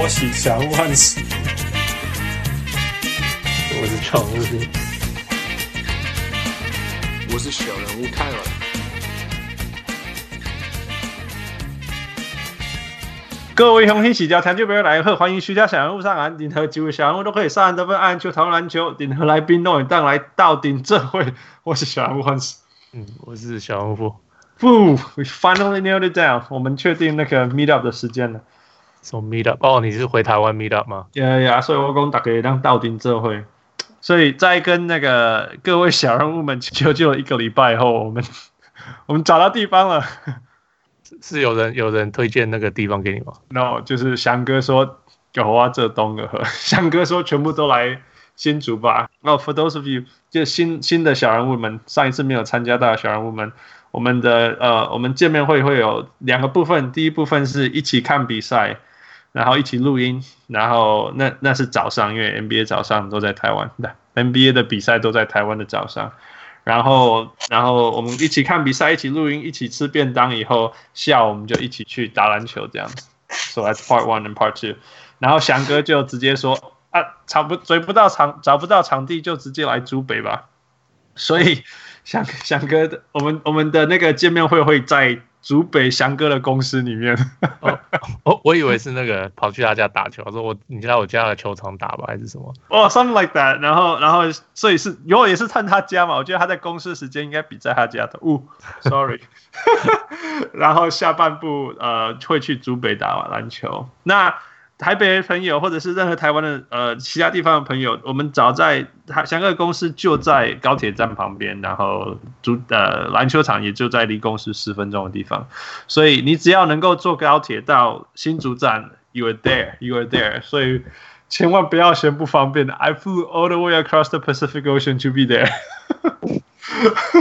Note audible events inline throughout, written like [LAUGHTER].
我是小人物汉斯，我是常务，我是小人物泰文。各位雄心喜交，听众朋友来贺，欢迎徐家小人物上岸，任何几位小人物都可以上岸得分，按球讨论篮球，任何来宾都会当来到顶这会。我是小人物汉斯，嗯，我是小人物。不，We finally nailed it down，我们确定那个 meet up 的时间了。So meet up，哦，你是回台湾 meet up 吗？呀呀，所以我讲大家当到顶这会，所以在跟那个各位小人物们求救一个礼拜后，我们我们找到地方了。是有人有人推荐那个地方给你吗？No，就是翔哥说有啊，这东个，翔哥说全部都来新竹吧。那、oh, For those of you，就新新的小人物们，上一次没有参加到的小人物们。我们的呃，我们见面会会有两个部分，第一部分是一起看比赛，然后一起录音，然后那那是早上，因为 NBA 早上都在台湾的，NBA 的比赛都在台湾的早上，然后然后我们一起看比赛，一起录音，一起吃便当，以后下午我们就一起去打篮球这样子。So that's part one and part two。然后翔哥就直接说啊，找不追不到场，找不到场地就直接来珠北吧。所以。翔翔哥的，我们我们的那个见面会会在竹北翔哥的公司里面。哦，我我以为是那个跑去他家打球，我说我你来我家的球场打吧，还是什么？哦、oh,，something like that。然后然后所以是因为也是趁他家嘛，我觉得他在公司时间应该比在他家的。哦，sorry。[LAUGHS] 然后下半部呃会去竹北打篮球。那。台北朋友，或者是任何台湾的呃其他地方的朋友，我们早在他翔哥公司就在高铁站旁边，然后足呃篮球场也就在离公司十分钟的地方，所以你只要能够坐高铁到新竹站，you are there，you are there，所以千万不要嫌不方便，I flew all the way across the Pacific Ocean to be there，[LAUGHS]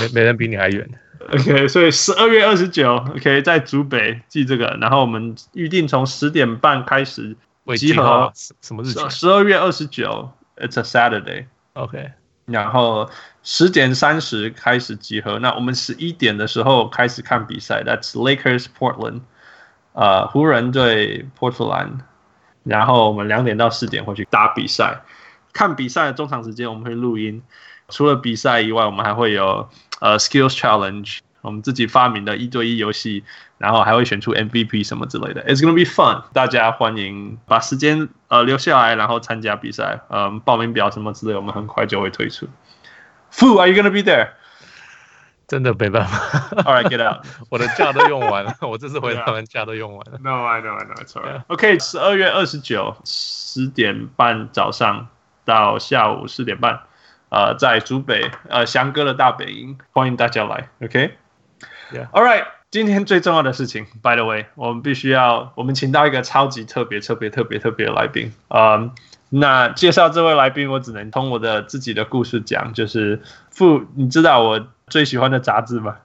没没人比你还远。OK，所以十二月二十九，OK，在竹北记这个，然后我们预定从十点半开始集合。什么日期？十二月二十九，It's a Saturday。OK，然后十点三十开始集合。那我们十一点的时候开始看比赛，That's Lakers Portland，呃，湖人对波特兰。然后我们两点到四点会去打比赛。看比赛的中场时间我们会录音。除了比赛以外，我们还会有。呃、uh，Skills Challenge，我们自己发明的一对一游戏，然后还会选出 MVP 什么之类的。It's gonna be fun，大家欢迎把时间呃留下来，然后参加比赛。嗯，报名表什么之类，我们很快就会推出。Fu，Are you gonna be there？真的没办法。All right，get out。[LAUGHS] 我的假都用完了，我这次回台湾假都用完了。No，I know，I know，it's alright。OK，十二月二十九十点半早上到下午四点半。呃，在竹北，呃，翔哥的大本营，欢迎大家来，OK？Yeah，All right，今天最重要的事情，By the way，我们必须要，我们请到一个超级特别、特别、特别、特别的来宾。嗯，那介绍这位来宾，我只能从我的自己的故事讲，就是，Fu，你知道我最喜欢的杂志吗？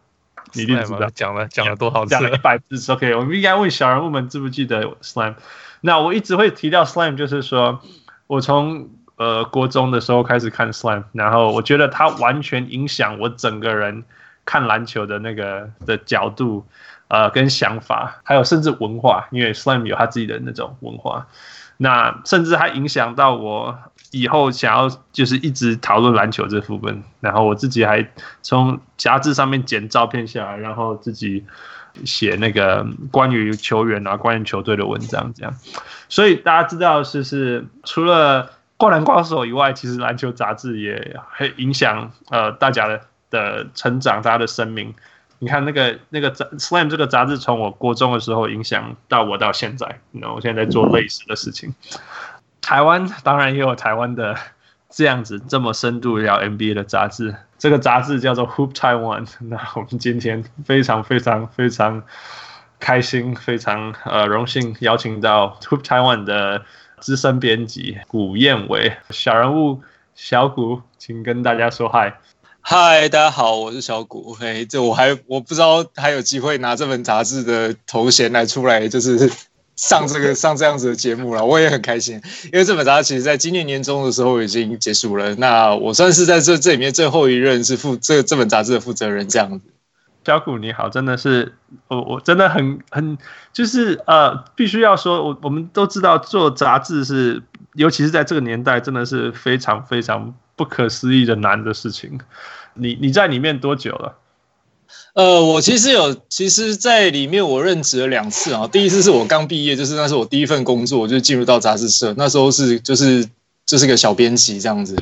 你一定知道，讲了讲了多少次？讲了一百次，OK？我们应该问小人物们记不记得 Slam？那我一直会提到 Slam，就是说我从。呃，国中的时候开始看 Slam，然后我觉得它完全影响我整个人看篮球的那个的角度，呃，跟想法，还有甚至文化，因为 Slam 有他自己的那种文化，那甚至还影响到我以后想要就是一直讨论篮球这部分，然后我自己还从杂志上面剪照片下来，然后自己写那个关于球员啊、关于球队的文章，这样，所以大家知道是是除了。灌篮高手以外，其实篮球杂志也会影响呃大家的的成长，大家的生命。你看那个那个杂 Slam 这个杂志，从我国中的时候影响到我到现在，那我现在在做类似的事情。台湾当然也有台湾的这样子这么深度聊 NBA 的杂志，这个杂志叫做 Hoop Taiwan。那我们今天非常非常非常开心，非常呃荣幸邀请到 Hoop Taiwan 的。资深编辑古彦伟，小人物小古，请跟大家说嗨。嗨，大家好，我是小古。嘿，这我还我不知道还有机会拿这本杂志的头衔来出来，就是上这个 [LAUGHS] 上这样子的节目了，我也很开心。因为这本杂志其实在今年年中的时候已经结束了，那我算是在这这里面最后一任是负这这本杂志的负责人这样子。小古你好，真的是我我真的很很就是呃，必须要说，我我们都知道做杂志是，尤其是在这个年代，真的是非常非常不可思议的难的事情。你你在里面多久了？呃，我其实有，其实，在里面我任职了两次啊。第一次是我刚毕业，就是那是我第一份工作，就进入到杂志社，那时候是就是。就是个小编辑这样子，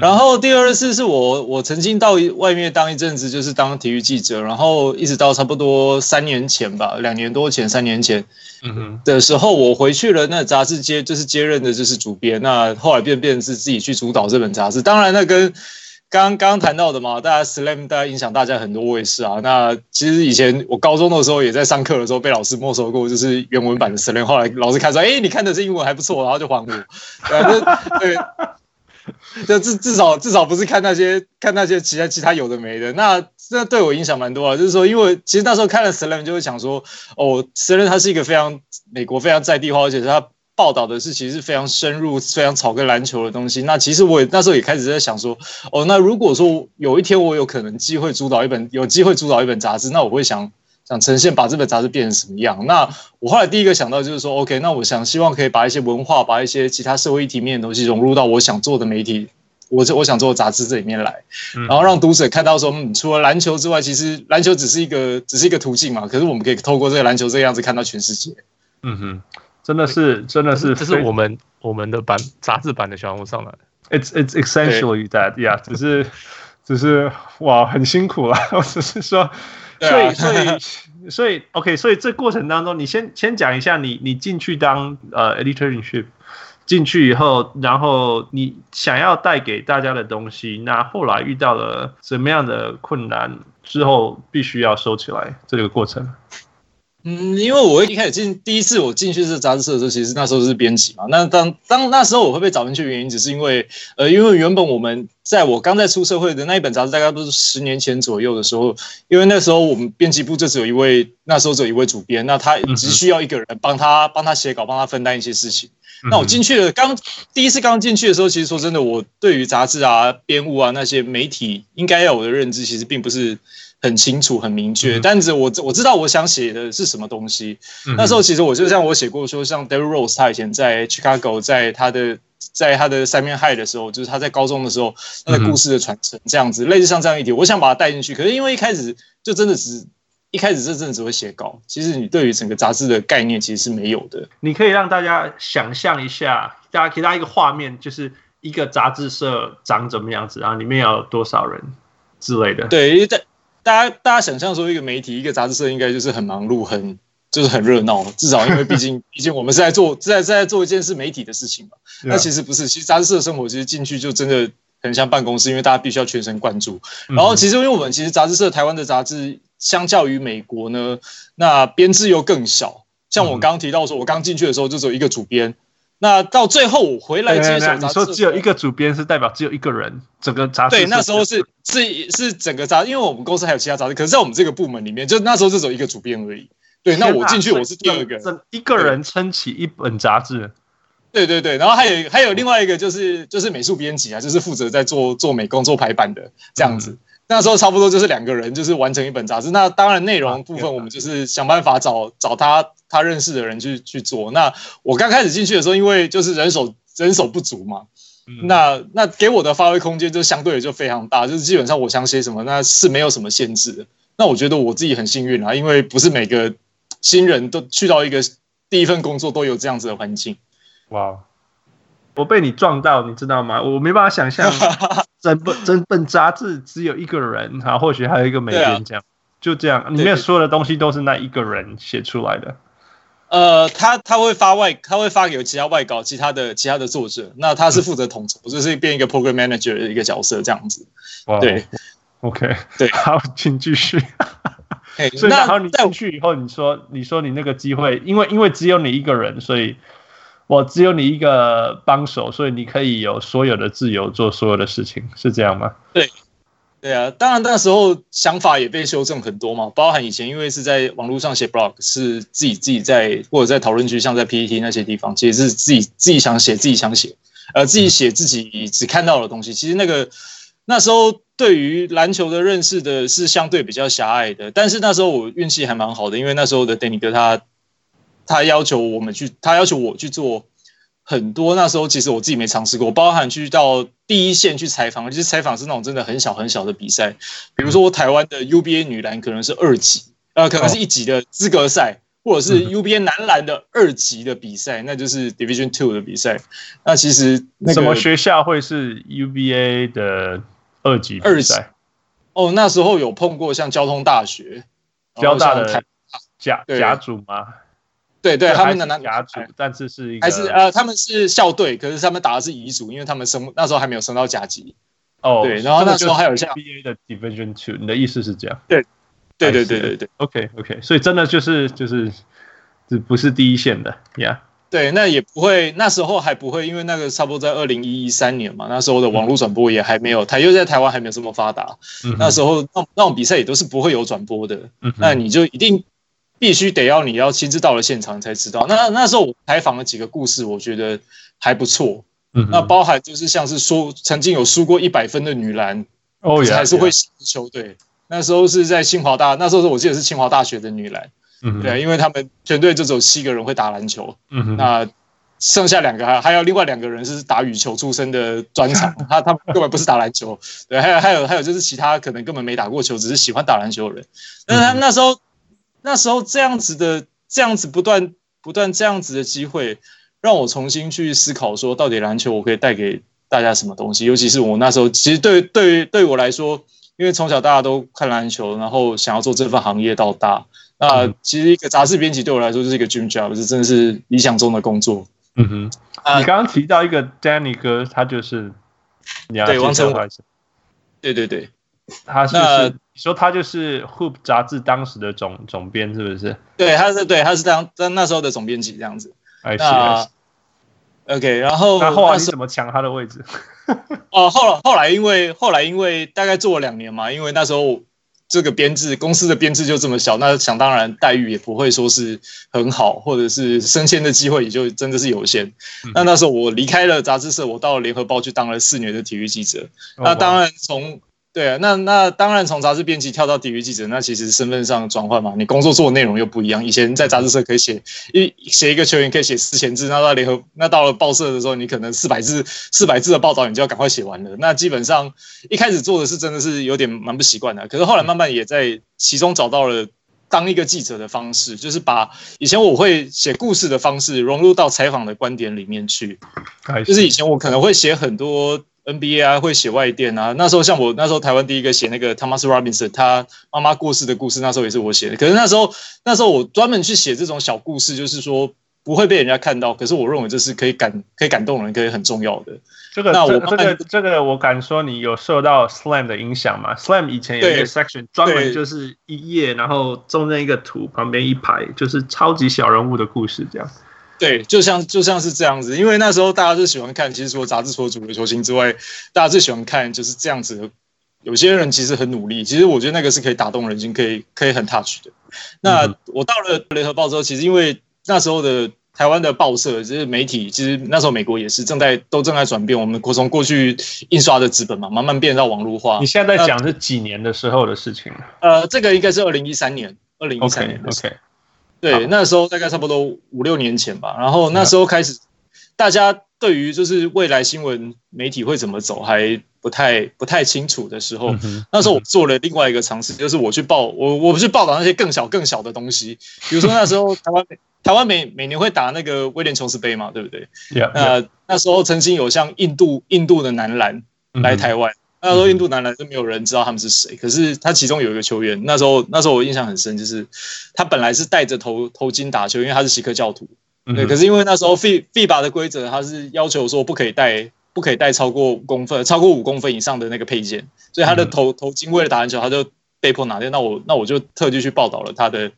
然后第二次是我我曾经到外面当一阵子，就是当体育记者，然后一直到差不多三年前吧，两年多前，三年前的时候，我回去了那杂志接就是接任的就是主编，那后来变变成是自己去主导这本杂志，当然那跟。刚刚谈到的嘛，大家 Slam 大家影响大家很多，我也是啊。那其实以前我高中的时候也在上课的时候被老师没收过，就是原文版的 Slam。后来老师看说，哎，你看的是英文还不错，然后就还我。对，就至至少至少不是看那些看那些其他其他有的没的。那这对我影响蛮多啊，就是说，因为其实那时候看了 Slam 就会想说，哦，Slam 它是一个非常美国非常在地化，而且它。报道的是其实是非常深入、非常草根篮球的东西。那其实我也那时候也开始在想说，哦，那如果说有一天我有可能机会主导一本，有机会主导一本杂志，那我会想想呈现把这本杂志变成什么样？那我后来第一个想到就是说，OK，那我想希望可以把一些文化、把一些其他社会议题面的东西融入到我想做的媒体，我我想做的杂志这里面来，然后让读者看到说，嗯，除了篮球之外，其实篮球只是一个只是一个途径嘛。可是我们可以透过这个篮球这个样子看到全世界。嗯哼。真的是，真的是，这是我们我们的版杂志版的小红上来。It's it's essentially that, yeah。只是 [LAUGHS] 只是哇，很辛苦了。[LAUGHS] 我只是说，所以所以 [LAUGHS] 所以 OK，所以这过程当中，你先先讲一下你你进去当呃 editorship 进去以后，然后你想要带给大家的东西，那后来遇到了什么样的困难之后，必须要收起来这个过程。嗯，因为我一开始进第一次我进去这杂志社的时候，其实那时候是编辑嘛。那当当那时候我会被找进去的原因，只是因为呃，因为原本我们在我刚在出社会的那一本杂志，大概都是十年前左右的时候，因为那时候我们编辑部就只有一位，那时候只有一位主编，那他只需要一个人帮他帮他写稿，帮他分担一些事情。那我进去了，刚第一次刚进去的时候，其实说真的，我对于杂志啊、编务啊那些媒体应该要有的认知，其实并不是。很清楚，很明确，但是我我知道我想写的是什么东西。那时候其实我就像我写过说，像 Derrick Rose 他以前在 Chicago，在他的在他的三面 high 的时候，就是他在高中的时候，他的故事的传承这样子，类似像这样一点，我想把它带进去。可是因为一开始就真的只一开始这真的只会写稿，其实你对于整个杂志的概念其实是没有的。你可以让大家想象一下，大家给大家一个画面，就是一个杂志社长怎么样子，然后里面有多少人之类的。对，因为在大家，大家想象说一个媒体、一个杂志社应该就是很忙碌、很就是很热闹。至少因为毕竟，毕竟我们是在做，是在是在做一件事媒体的事情嘛。那其实不是，其实杂志社的生活其实进去就真的很像办公室，因为大家必须要全神贯注。然后其实因为我们其实杂志社台湾的杂志，相较于美国呢，那编制又更小。像我刚刚提到说，我刚进去的时候就只有一个主编。那到最后我回来接手杂志，你说只有一个主编是代表只有一个人，整个杂志对，那时候是是是整个杂，因为我们公司还有其他杂志，可是在我们这个部门里面，就那时候就只有一个主编而已。对，那我进去我是第二个，一个人撑起一本杂志。对对对，然后还有还有另外一个就是就是美术编辑啊，就是负责在做做美工、做排版的这样子。嗯那时候差不多就是两个人，就是完成一本杂志。那当然内容部分，我们就是想办法找找他他认识的人去去做。那我刚开始进去的时候，因为就是人手人手不足嘛，那那给我的发挥空间就相对就非常大，就是基本上我想写什么，那是没有什么限制的。那我觉得我自己很幸运啊，因为不是每个新人都去到一个第一份工作都有这样子的环境。哇，我被你撞到，你知道吗？我没办法想象。[LAUGHS] 整本整本杂志只有一个人，啊，或许还有一个美编，这样、啊、就这样，里面所有的东西都是那一个人写出来的。呃，他他会发外，他会发给其他外稿，其他的其他的作者，那他是负责统筹，嗯、就是变一个 program manager 的一个角色，这样子。对，OK，对，[LAUGHS] 好，请继续。所以然后你进去以后，你说你说你那个机会，因为因为只有你一个人，所以。我只有你一个帮手，所以你可以有所有的自由做所有的事情，是这样吗？对，对啊，当然那时候想法也被修正很多嘛，包含以前因为是在网络上写 blog，是自己自己在或者在讨论区，像在 PPT 那些地方，其实是自己自己想写自己想写，呃，自己写自己只看到的东西。其实那个那时候对于篮球的认识的是相对比较狭隘的。但是那时候我运气还蛮好的，因为那时候的 Danny 哥他他要求我们去，他要求我去做很多。那时候其实我自己没尝试过，包含去到第一线去采访，其实采访是那种真的很小很小的比赛，比如说我台湾的 UBA 女篮可能是二级，呃，可能是一级的资格赛。或者是 UBA 男篮的二级的比赛，那就是 Division Two 的比赛。那其实那什么学校会是 UBA 的二级比赛？哦，那时候有碰过像交通大学，交大的甲甲组吗？对对，他们的男甲组，但是是一个还是呃，他们是校队，可是他们打的是乙组，因为他们升那时候还没有升到甲级。哦，对，然后那时候还有像 UBA 的 Division Two，你的意思是这样？对。对对对对对，OK OK，所以真的就是就是，这不是第一线的呀。Yeah. 对，那也不会，那时候还不会，因为那个差不多在二零一三年嘛，那时候的网络转播也还没有，台又在台湾还没有这么发达。嗯、那时候那那种比赛也都是不会有转播的，嗯、那你就一定必须得要你要亲自到了现场才知道。那那时候我采访了几个故事，我觉得还不错。嗯、那包含就是像是说曾经有输过一百分的女篮，哦，还是会球队。那时候是在清华大，那时候我记得是清华大学的女篮，嗯、对，因为他们全队就只有七个人会打篮球，嗯、那剩下两个还还有另外两个人是打羽球出身的专长，[LAUGHS] 他他们根本不是打篮球，对，还有还有还有就是其他可能根本没打过球，只是喜欢打篮球的人。那他那时候那时候这样子的这样子不断不断这样子的机会，让我重新去思考说，到底篮球我可以带给大家什么东西？尤其是我那时候，其实对对对我来说。因为从小大家都看篮球，然后想要做这份行业到大。那其实一个杂志编辑对我来说就是一个 dream job，是真的是理想中的工作。嗯哼，你刚刚提到一个 Danny 哥，他就是你要对王成伟，对对对，他是说他就是 Hoop 杂志当时的总总编是不是？对，他是对，他是当在那时候的总编辑这样子。I see, I see. OK，然后那后来你怎么抢他的位置？[LAUGHS] 哦，后来后来因为后来因为大概做了两年嘛，因为那时候这个编制公司的编制就这么小，那想当然待遇也不会说是很好，或者是升迁的机会也就真的是有限。嗯、那那时候我离开了杂志社，我到了联合报去当了四年的体育记者。哦、那当然从对啊，那那当然从杂志编辑跳到体育记者，那其实身份上转换嘛，你工作做的内容又不一样。以前在杂志社可以写一写一个球员可以写四千字，那到联合那到了报社的时候，你可能四百字四百字的报道你就要赶快写完了。那基本上一开始做的是真的是有点蛮不习惯的，可是后来慢慢也在其中找到了当一个记者的方式，就是把以前我会写故事的方式融入到采访的观点里面去。就是以前我可能会写很多。NBA 啊，会写外电啊。那时候像我那时候台湾第一个写那个 Thomas Robinson 他妈妈过世的故事，那时候也是我写的。可是那时候那时候我专门去写这种小故事，就是说不会被人家看到。可是我认为这是可以感可以感动人，可以很重要的。这个那我这个这个我敢说你有受到 Slam 的影响吗？Slam 以前有一个 section 专门就是一页，然后中间一个图，旁边一排就是超级小人物的故事这样。对，就像就像是这样子，因为那时候大家是喜欢看，其实除了杂志除了主流球星之外，大家最喜欢看就是这样子的。有些人其实很努力，其实我觉得那个是可以打动人心，可以可以很 touch 的。那我到了联合报之后，其实因为那时候的台湾的报社就是媒体，其实那时候美国也是正在都正在转变，我们从过去印刷的纸本嘛，慢慢变到网络化。你现在在讲是几年的时候的事情？呃，这个应该是二零一三年，二零一三年的时候。Okay, okay. 对，那时候大概差不多五六年前吧，然后那时候开始，大家对于就是未来新闻媒体会怎么走还不太不太清楚的时候，嗯、那时候我做了另外一个尝试，就是我去报我我不去报道那些更小更小的东西，比如说那时候台湾 [LAUGHS] 台湾每每年会打那个威廉琼斯杯嘛，对不对？那 Yeah, yeah. 那时候曾经有像印度印度的男篮来台湾。嗯那时候印度男篮是没有人知道他们是谁，可是他其中有一个球员，那时候那时候我印象很深，就是他本来是戴着头头巾打球，因为他是锡克教徒。对，可是因为那时候 FIBA 的规则，他是要求说不可以戴不可以戴超过五公分超过五公分以上的那个配件，所以他的头头巾为了打篮球，他就被迫拿掉。那我那我就特地去报道了他的，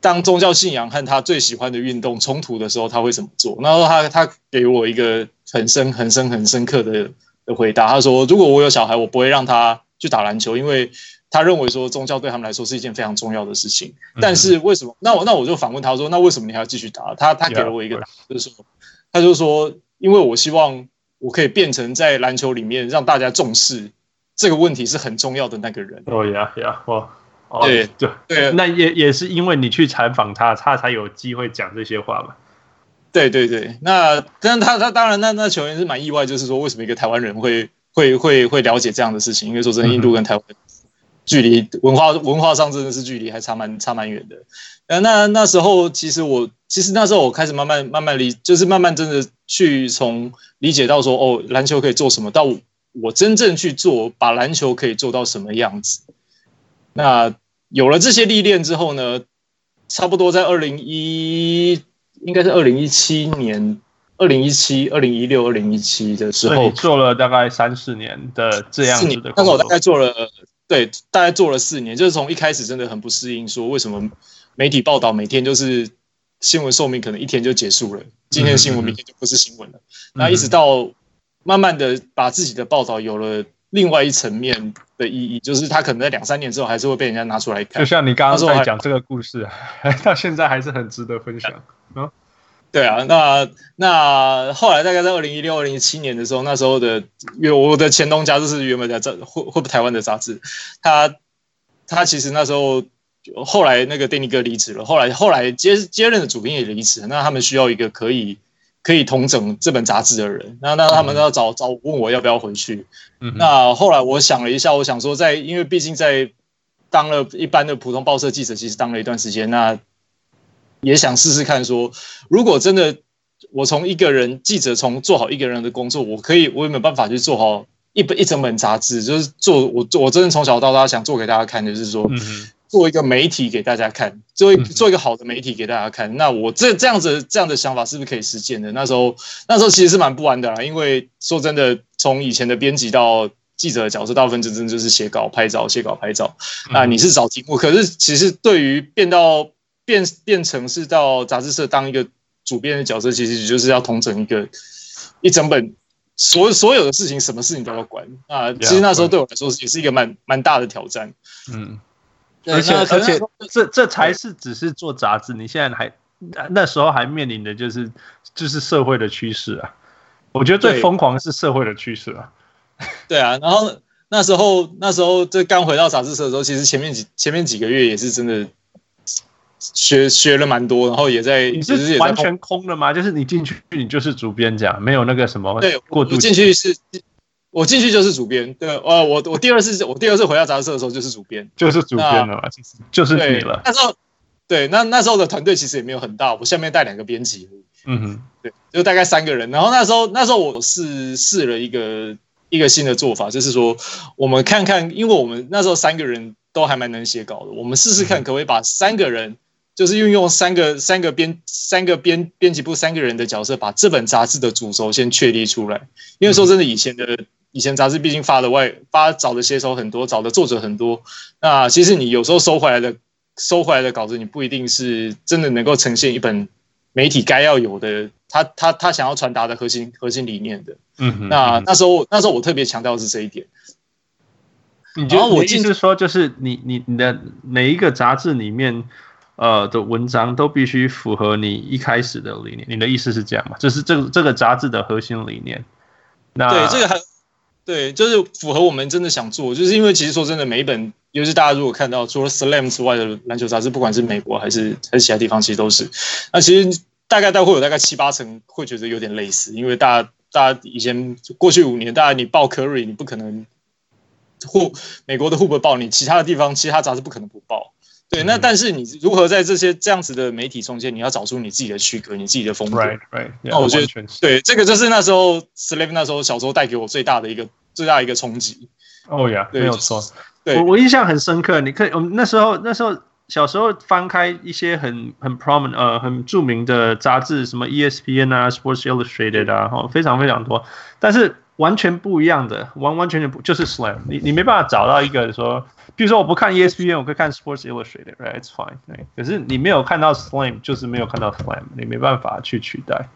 当宗教信仰和他最喜欢的运动冲突的时候，他会怎么做？然后他他给我一个很深很深很深刻的。的回答，他说：“如果我有小孩，我不会让他去打篮球，因为他认为说宗教对他们来说是一件非常重要的事情。但是为什么？那我那我就反问他说：那为什么你还要继续打？他他给了我一个答案，就是说，他就说，因为我希望我可以变成在篮球里面让大家重视这个问题是很重要的那个人。哦呀呀，我。对对对，那也也是因为你去采访他，他才有机会讲这些话嘛。对对对，那但他他当然那那球员是蛮意外，就是说为什么一个台湾人会会会会了解这样的事情？因为说真的，印度跟台湾距离文化文化上真的是距离还差蛮差蛮远的。呃，那那时候其实我其实那时候我开始慢慢慢慢理，就是慢慢真的去从理解到说哦，篮球可以做什么，到我真正去做，把篮球可以做到什么样子。那有了这些历练之后呢，差不多在二零一，应该是二零一七年，二零一七、二零一六、二零一七的时候，做了大概三四年的这样子的。那时候我大概做了，对，大概做了四年，就是从一开始真的很不适应，说为什么媒体报道每天就是新闻寿命可能一天就结束了，今天的新闻明天就不是新闻了，那、嗯、一直到慢慢的把自己的报道有了。另外一层面的意义，就是他可能在两三年之后还是会被人家拿出来看。就像你刚刚在讲这个故事，[LAUGHS] 到现在还是很值得分享。嗯，对啊，那那后来大概在二零一六、二零一七年的时候，那时候的有我的前东家就是原本在这会会不台湾的杂志，他他其实那时候后来那个丁尼哥离职了，后来后来接接任的主编也离职，那他们需要一个可以。可以统整这本杂志的人，那那他们都要找找问我要不要回去。嗯、那后来我想了一下，我想说在，在因为毕竟在当了一般的普通报社记者，其实当了一段时间，那也想试试看说，如果真的我从一个人记者从做好一个人的工作，我可以我有没有办法去做好一本一整本杂志，就是做我我真的从小到大想做给大家看，就是说。嗯做一个媒体给大家看，做一做一个好的媒体给大家看。那我这这样子这样的想法是不是可以实践的？那时候那时候其实是蛮不安的啦，因为说真的，从以前的编辑到记者的角色，大部分真正就是写稿、拍照、写稿、拍照。那，你是找题目，可是其实对于变到变变成是到杂志社当一个主编的角色，其实就是要统整一个一整本所所有的事情，什么事情都要管啊。其实那时候对我来说也是一个蛮蛮大的挑战。嗯。而且而且，这这才是只是做杂志，你现在还那时候还面临的就是就是社会的趋势啊。我觉得最疯狂的是社会的趋势啊。[LAUGHS] 对啊，然后那时候那时候这刚回到杂志社的时候，其实前面几前面几个月也是真的学学了蛮多，然后也在你是完全空的吗？就是你进去你就是主编这样，没有那个什么对过渡进去是。我进去就是主编，对，呃，我我第二次我第二次回到杂志社的时候就是主编，就是主编了嘛，就是你了。那时候，对，那那时候的团队其实也没有很大，我下面带两个编辑，嗯哼，对，就大概三个人。然后那时候那时候我是试了一个一个新的做法，就是说我们看看，因为我们那时候三个人都还蛮能写稿的，我们试试看可不可以把三个人，就是运用三个三个编三个编编辑部三个人的角色，把这本杂志的主轴先确立出来。因为说真的，以前的。以前杂志毕竟发的外发找的写手很多，找的作者很多。那其实你有时候收回来的收回来的稿子，你不一定是真的能够呈现一本媒体该要有的他他他想要传达的核心核心理念的。嗯哼。那那时候那时候我特别强调的是这一点。你觉得我意思是说，就是你你你的每一个杂志里面呃的文章都必须符合你一开始的理念。你的意思是这样吗？这是这个这个杂志的核心理念。那对这个还。对，就是符合我们真的想做，就是因为其实说真的，每一本，尤其大家如果看到除了 Slam 之外的篮球杂志，不管是美国还是还是其他地方，其实都是。那其实大概都会有大概七八成会觉得有点类似，因为大家大家以前过去五年，大家你报 Curry，你不可能或美国的 Hoop 报你，其他的地方其他杂志不可能不报。对，那但是你如何在这些这样子的媒体中间，你要找出你自己的区隔，你自己的风格。Right, right. 那我觉得对，这个就是那时候 Slam 那时候小时候带给我最大的一个最大的一个冲击。哦呀，没有错。对，我我印象很深刻。你可以，我们那时候那时候小时候翻开一些很很 prominent 呃很著名的杂志，什么 ESPN 啊，Sports Illustrated 啊，哈，非常非常多。但是完全不一样的，完完全全不就是 Slam。你你没办法找到一个说。比如说，我不看 ESPN，我可以看 Sports Illustrated，right？It's fine，对。可是你没有看到 Slam，就是没有看到 Slam，你没办法去取代。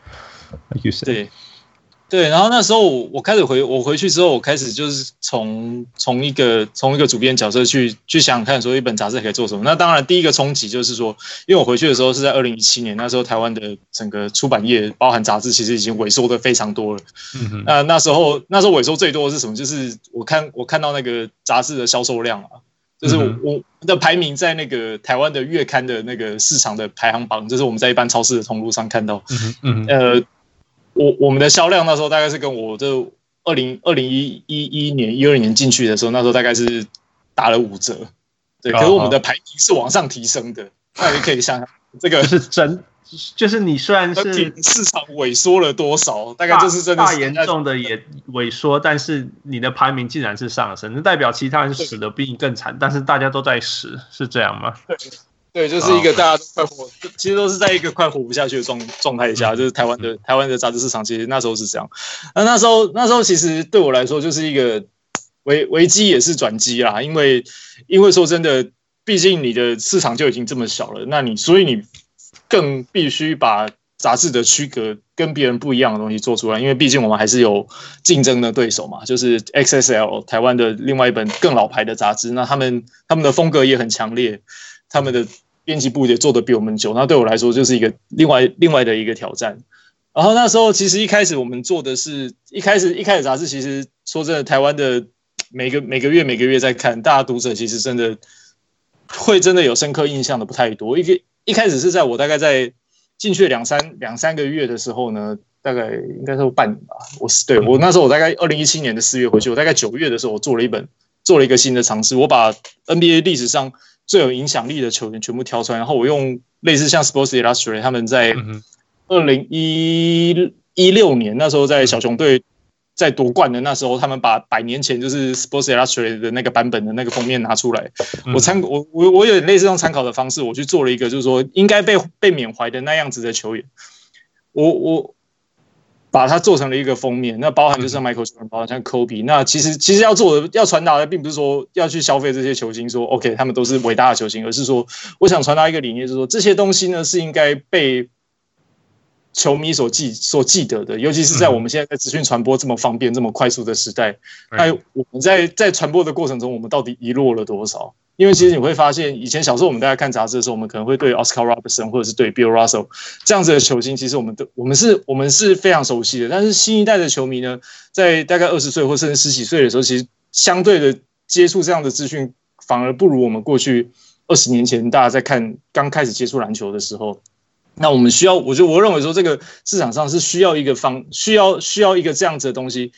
Like you said. 对，然后那时候我我开始回我回去之后，我开始就是从从一个从一个主编角色去去想想看，说一本杂志可以做什么。那当然第一个冲击就是说，因为我回去的时候是在二零一七年，那时候台湾的整个出版业，包含杂志，其实已经萎缩的非常多了。嗯哼。那那时候那时候萎缩最多的是什么？就是我看我看到那个杂志的销售量啊，就是我我的排名在那个台湾的月刊的那个市场的排行榜，就是我们在一般超市的通路上看到。嗯哼。嗯。呃。我我们的销量那时候大概是跟我这二零二零一一一年一二年进去的时候，那时候大概是打了五折，对。可是我们的排名是往上提升的，那你可以想想，这个是真，就是你虽然是市场萎缩了多少，大概就是真的大严重的也萎缩，但是你的排名竟然是上升，那代表其他人死的比你更惨，但是大家都在死，是这样吗？对。对，就是一个大家都快活，其实都是在一个快活不下去的状状态下，就是台湾的台湾的杂志市场，其实那时候是这样。那那时候那时候其实对我来说就是一个危危机也是转机啦，因为因为说真的，毕竟你的市场就已经这么小了，那你所以你更必须把杂志的区隔跟别人不一样的东西做出来，因为毕竟我们还是有竞争的对手嘛，就是 XSL 台湾的另外一本更老牌的杂志，那他们他们的风格也很强烈，他们的。编辑部也做得比我们久，那对我来说就是一个另外另外的一个挑战。然后那时候其实一开始我们做的是一开始一开始杂志，其实说真的，台湾的每个每个月每个月在看，大家读者其实真的会真的有深刻印象的不太多。一个一开始是在我大概在进去两三两三个月的时候呢，大概应该是半年吧。我是对我那时候我大概二零一七年的四月回去，我大概九月的时候我做了一本做了一个新的尝试，我把 NBA 历史上。最有影响力的球员全部挑出来，然后我用类似像 Sports Illustrated 他们在二零一一六年那时候在小熊队在夺冠的那时候，他们把百年前就是 Sports Illustrated 的那个版本的那个封面拿出来，我参我我我有点类似用参考的方式，我去做了一个就是说应该被被缅怀的那样子的球员，我我。把它做成了一个封面，那包含就是像 Michael Jordan，包含像 Kobe，那其实其实要做的要传达的，并不是说要去消费这些球星，说 OK 他们都是伟大的球星，而是说我想传达一个理念，就是说这些东西呢是应该被球迷所记所记得的，尤其是在我们现在在资讯传播这么方便、这么快速的时代，那我们在在传播的过程中，我们到底遗落了多少？因为其实你会发现，以前小时候我们大家看杂志的时候，我们可能会对 Oscar Robertson 或者是对 Bill Russell 这样子的球星，其实我们都我们是我们是非常熟悉的。但是新一代的球迷呢，在大概二十岁或甚至十几岁的时候，其实相对的接触这样的资讯，反而不如我们过去二十年前大家在看刚开始接触篮球的时候。那我们需要，我就我认为说，这个市场上是需要一个方，需要需要一个这样子的东西。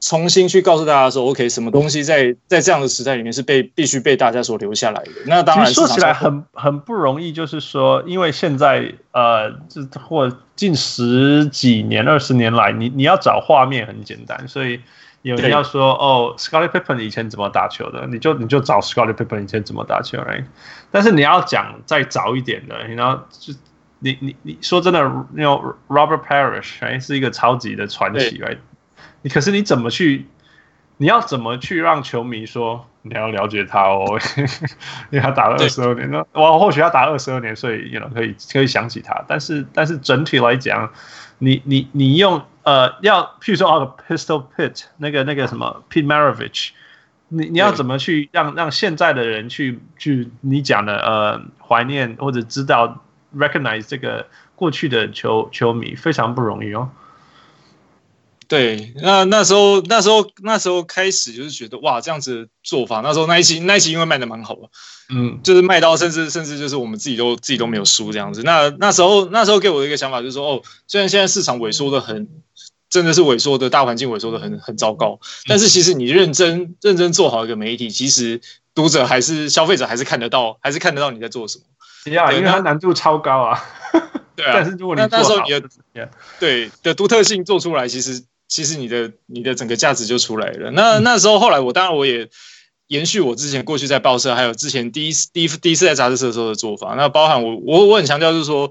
重新去告诉大家说，OK，什么东西在在这样的时代里面是被必须被大家所留下来的。那当然说起来很很不容易，就是说，因为现在呃，这或近十几年、二十年来，你你要找画面很简单，所以有人要说哦，Scottie Pippen 以前怎么打球的，你就你就找 Scottie Pippen 以前怎么打球，right？但是你要讲再早一点的，你要就你你你说真的，那种 Robert Parrish 哎，是一个超级的传奇，right？你可是你怎么去？你要怎么去让球迷说你要了解他哦？[LAUGHS] 因为他打了二十二年，那我或许要打二十二年，所以 you know, 可以可以想起他。但是但是整体来讲，你你你用呃要，譬如说啊，Pistol Pete 那个那个什么 Pete Maravich，你你要怎么去让让现在的人去去你讲的呃怀念或者知道 recognize 这个过去的球球迷非常不容易哦。对，那那时候那时候那时候开始就是觉得哇，这样子的做法，那时候那一期那一期因为卖的蛮好的，嗯，就是卖到甚至甚至就是我们自己都自己都没有输这样子。那那时候那时候给我的一个想法就是说，哦，虽然现在市场萎缩的很，真的是萎缩的大环境萎缩的很很糟糕，但是其实你认真认真做好一个媒体，其实读者还是消费者还是看得到，还是看得到你在做什么。对啊，因为它难度超高啊。[LAUGHS] 对啊，但是如果你那，那时候你的对的独特性做出来，其实。其实你的你的整个价值就出来了。那那时候后来我当然我也延续我之前过去在报社，还有之前第一次第一第一次在杂志社的时候的做法。那包含我我我很强调就是说，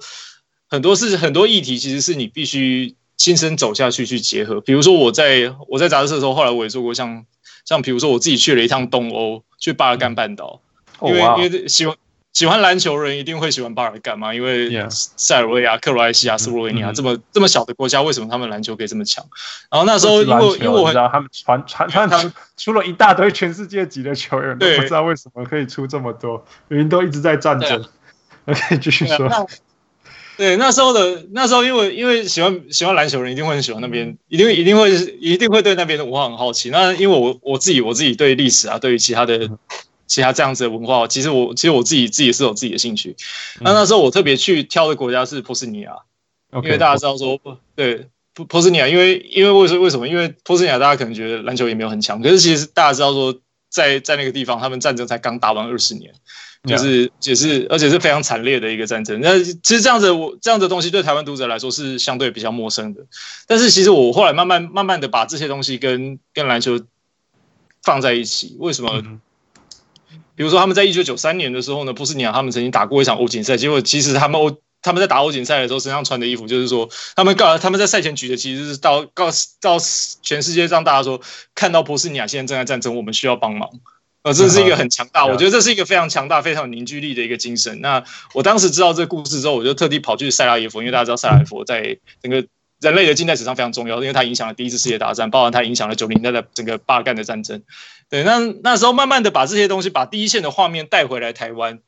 很多事很多议题其实是你必须亲身走下去去结合。比如说我在我在杂志社的时候，后来我也做过像像比如说我自己去了一趟东欧，去巴尔干半岛，因为因为希望。喜欢篮球人一定会喜欢巴尔干嘛？因为塞尔维亚、克罗埃西亚、斯洛维尼亚这么这么小的国家，为什么他们篮球可以这么强？然后那时候因为因为我知道他们传传他们出了一大堆全世界级的球员，都不知道为什么可以出这么多，因为都一直在战争。[LAUGHS] OK，继续说。对，那时候的那时候，因为因为喜欢喜欢篮球人一定会很喜欢那边，一定一定会一定会对那边的文化很好奇。那因为我我自己我自己对历史啊，对于其他的其他这样子的文化，其实我其实我自己自己是有自己的兴趣。那那时候我特别去挑的国家是波斯尼亚，因为大家知道说对波波斯尼亚，因为因为为什为什么？因为波斯尼亚大家可能觉得篮球也没有很强，可是其实大家知道说在在那个地方，他们战争才刚打完二十年。就是也是，而且是非常惨烈的一个战争。那其实这样子，我这样子的东西对台湾读者来说是相对比较陌生的。但是其实我后来慢慢慢慢的把这些东西跟跟篮球放在一起。为什么？比如说他们在一九九三年的时候呢，波斯尼亚他们曾经打过一场欧锦赛，结果其实他们欧他们在打欧锦赛的时候身上穿的衣服，就是说他们告他们在赛前举的其实是到告到全世界让大家说，看到波斯尼亚现在正在战争，我们需要帮忙。呃，这是一个很强大，我觉得这是一个非常强大、非常有凝聚力的一个精神。那我当时知道这个故事之后，我就特地跑去塞拉耶夫，因为大家知道塞拉耶夫在整个人类的近代史上非常重要，因为它影响了第一次世界大战，包含它影响了九零年代的整个巴干的战争。对，那那时候慢慢的把这些东西，把第一线的画面带回来台湾，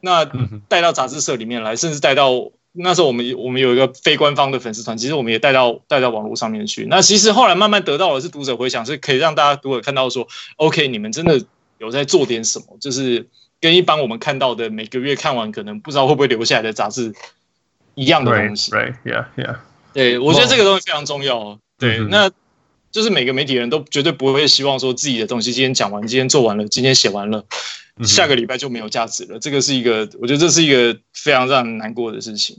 那带到杂志社里面来，甚至带到那时候我们我们有一个非官方的粉丝团，其实我们也带到带到网络上面去。那其实后来慢慢得到的是读者回响，是可以让大家读者看到说，OK，你们真的。有在做点什么，就是跟一般我们看到的每个月看完可能不知道会不会留下来的杂志一样的东西。Right, right, yeah, yeah. 对，我觉得这个东西非常重要。对，那就是每个媒体人都绝对不会希望说自己的东西今天讲完，今天做完了，今天写完了，下个礼拜就没有价值了。这个是一个，我觉得这是一个非常让人难过的事情。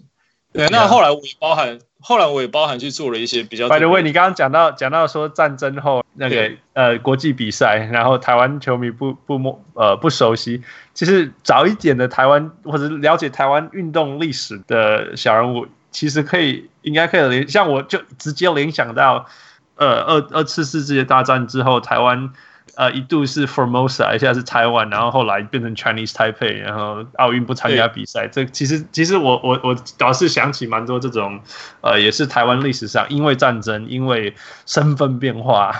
对，那后来我也包含。后来我也包含去做了一些比较。By the way，你刚刚讲到讲到说战争后那个呃国际比赛，然后台湾球迷不不摸呃不熟悉，其实早一点的台湾或者了解台湾运动历史的小人物，其实可以应该可以联，像我就直接联想到呃二二次世界大战之后台湾。呃，一度是 Formosa，现在是台湾，然后后来变成 Chinese Taipei，然后奥运不参加比赛。这其实其实我我我倒是想起蛮多这种，呃，也是台湾历史上因为战争、因为身份变化，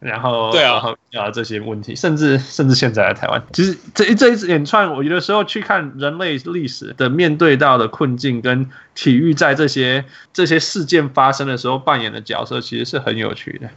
然后对啊，然后啊这些问题，甚至甚至现在的台湾，其实这一这一连串，我有的时候去看人类历史的面对到的困境，跟体育在这些这些事件发生的时候扮演的角色，其实是很有趣的。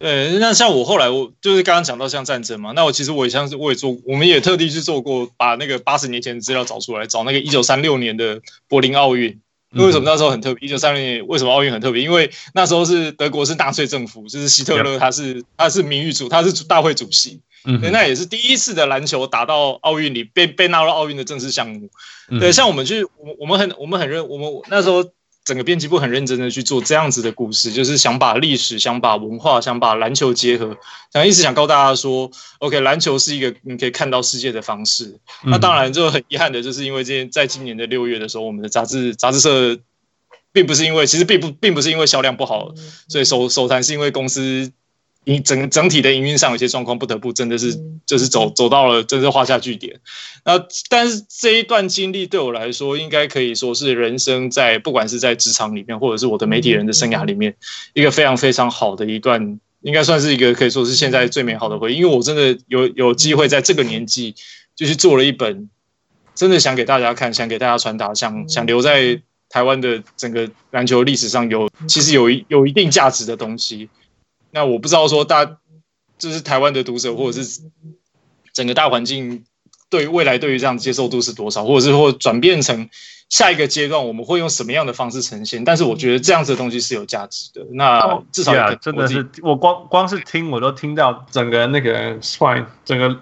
对，那像我后来我就是刚刚讲到像战争嘛，那我其实我也像是我也做，我们也特地去做过，把那个八十年前的资料找出来，找那个一九三六年的柏林奥运。为什么那时候很特别？一九三六年为什么奥运很特别？因为那时候是德国是纳粹政府，就是希特勒他是他是名誉主，他是大会主席。嗯，对，那也是第一次的篮球打到奥运里，被被纳入奥运的正式项目。对，像我们去我我们很我们很认我们那时候。整个编辑部很认真的去做这样子的故事，就是想把历史、想把文化、想把篮球结合，想一直想告诉大家说，OK，篮球是一个你可以看到世界的方式。嗯、那当然就很遗憾的，就是因为今在今年的六月的时候，我们的杂志杂志社并不是因为其实并不并不是因为销量不好，所以首首谈是因为公司。营整整体的营运上有些状况，不得不真的是就是走走到了，真是画下句点。那但是这一段经历对我来说，应该可以说是人生在不管是在职场里面，或者是我的媒体人的生涯里面，一个非常非常好的一段，应该算是一个可以说是现在最美好的回忆。因为我真的有有机会在这个年纪就去做了一本，真的想给大家看，想给大家传达，想想留在台湾的整个篮球历史上有其实有一有一定价值的东西。那我不知道说大，就是台湾的读者或者是整个大环境对未来对于这样接受度是多少，或者是或转变成下一个阶段，我们会用什么样的方式呈现？但是我觉得这样子的东西是有价值的。那至少、oh, yeah, 真的是我光光是听我都听到整个那个 spine 整个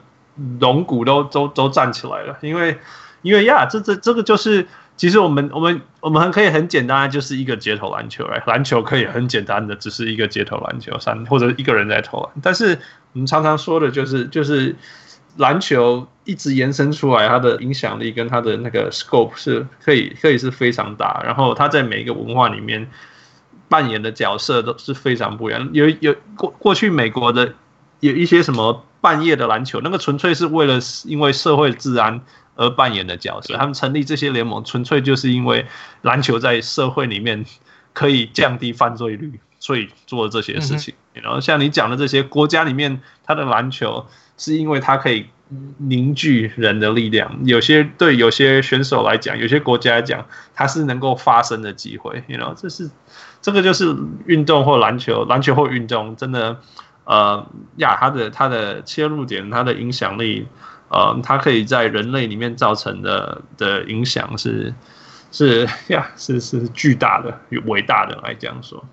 龙骨都都都站起来了，因为因为呀，这这这个就是。其实我们我们我们很可以很简单，就是一个街头篮球，篮球可以很简单的，只是一个街头篮球，三或者一个人在投篮。但是我们常常说的就是，就是篮球一直延伸出来，它的影响力跟它的那个 scope 是可以可以是非常大。然后它在每一个文化里面扮演的角色都是非常不一样。有有过过去美国的有一些什么半夜的篮球，那个纯粹是为了因为社会治安。而扮演的角色。他们成立这些联盟，纯粹就是因为篮球在社会里面可以降低犯罪率，所以做了这些事情。然后像你讲的这些国家里面，他的篮球是因为它可以凝聚人的力量。有些对有些选手来讲，有些国家来讲，它是能够发声的机会。然后这是这个就是运动或篮球，篮球或运动真的。呃呀，它的它的切入点，它的影响力，呃，它可以在人类里面造成的的影响是是呀，是是巨大的、伟大的来讲说。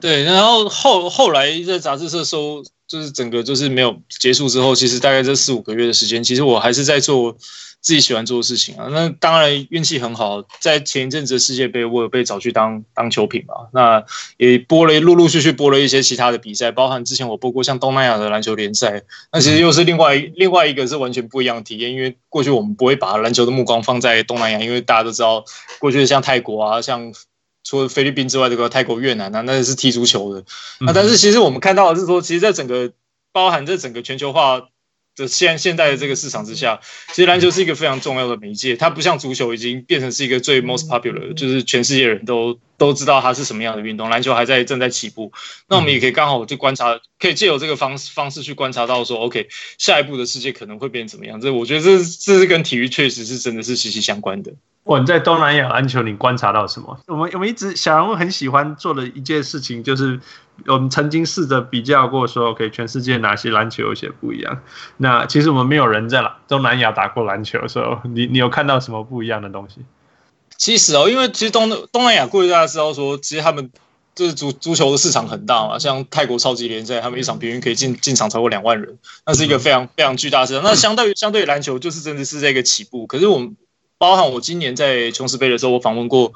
对，然后后后来在杂志社收，就是整个就是没有结束之后，其实大概这四五个月的时间，其实我还是在做。自己喜欢做的事情啊，那当然运气很好，在前一阵子的世界杯，我有被找去当当球评嘛，那也播了，陆陆续续播了一些其他的比赛，包含之前我播过像东南亚的篮球联赛，那其实又是另外另外一个是完全不一样的体验，因为过去我们不会把篮球的目光放在东南亚，因为大家都知道，过去像泰国啊，像除了菲律宾之外，这个泰国、越南啊，那是踢足球的，那但是其实我们看到的是说，其实，在整个包含这整个全球化。就现现在的这个市场之下，其实篮球是一个非常重要的媒介。它不像足球已经变成是一个最 most popular，就是全世界人都都知道它是什么样的运动。篮球还在正在起步，那我们也可以刚好就观察，可以借由这个方式方式去观察到说，OK，下一步的世界可能会变怎么样？这我觉得这这是跟体育确实是真的是息息相关的。我你在东南亚篮球，你观察到什么？我们我们一直小人物很喜欢做的一件事情，就是我们曾经试着比较过，说 OK，全世界哪些篮球有些不一样。那其实我们没有人在东南亚打过篮球的时候，你你有看到什么不一样的东西？其实哦，因为其实东东南亚过去大家知道说，其实他们就是足足球的市场很大嘛，像泰国超级联赛，他们一场平均可以进进场超过两万人，那是一个非常非常巨大的市场。那相对于相对于篮球，就是真的是这个起步。可是我们。包含我今年在琼斯杯的时候，我访问过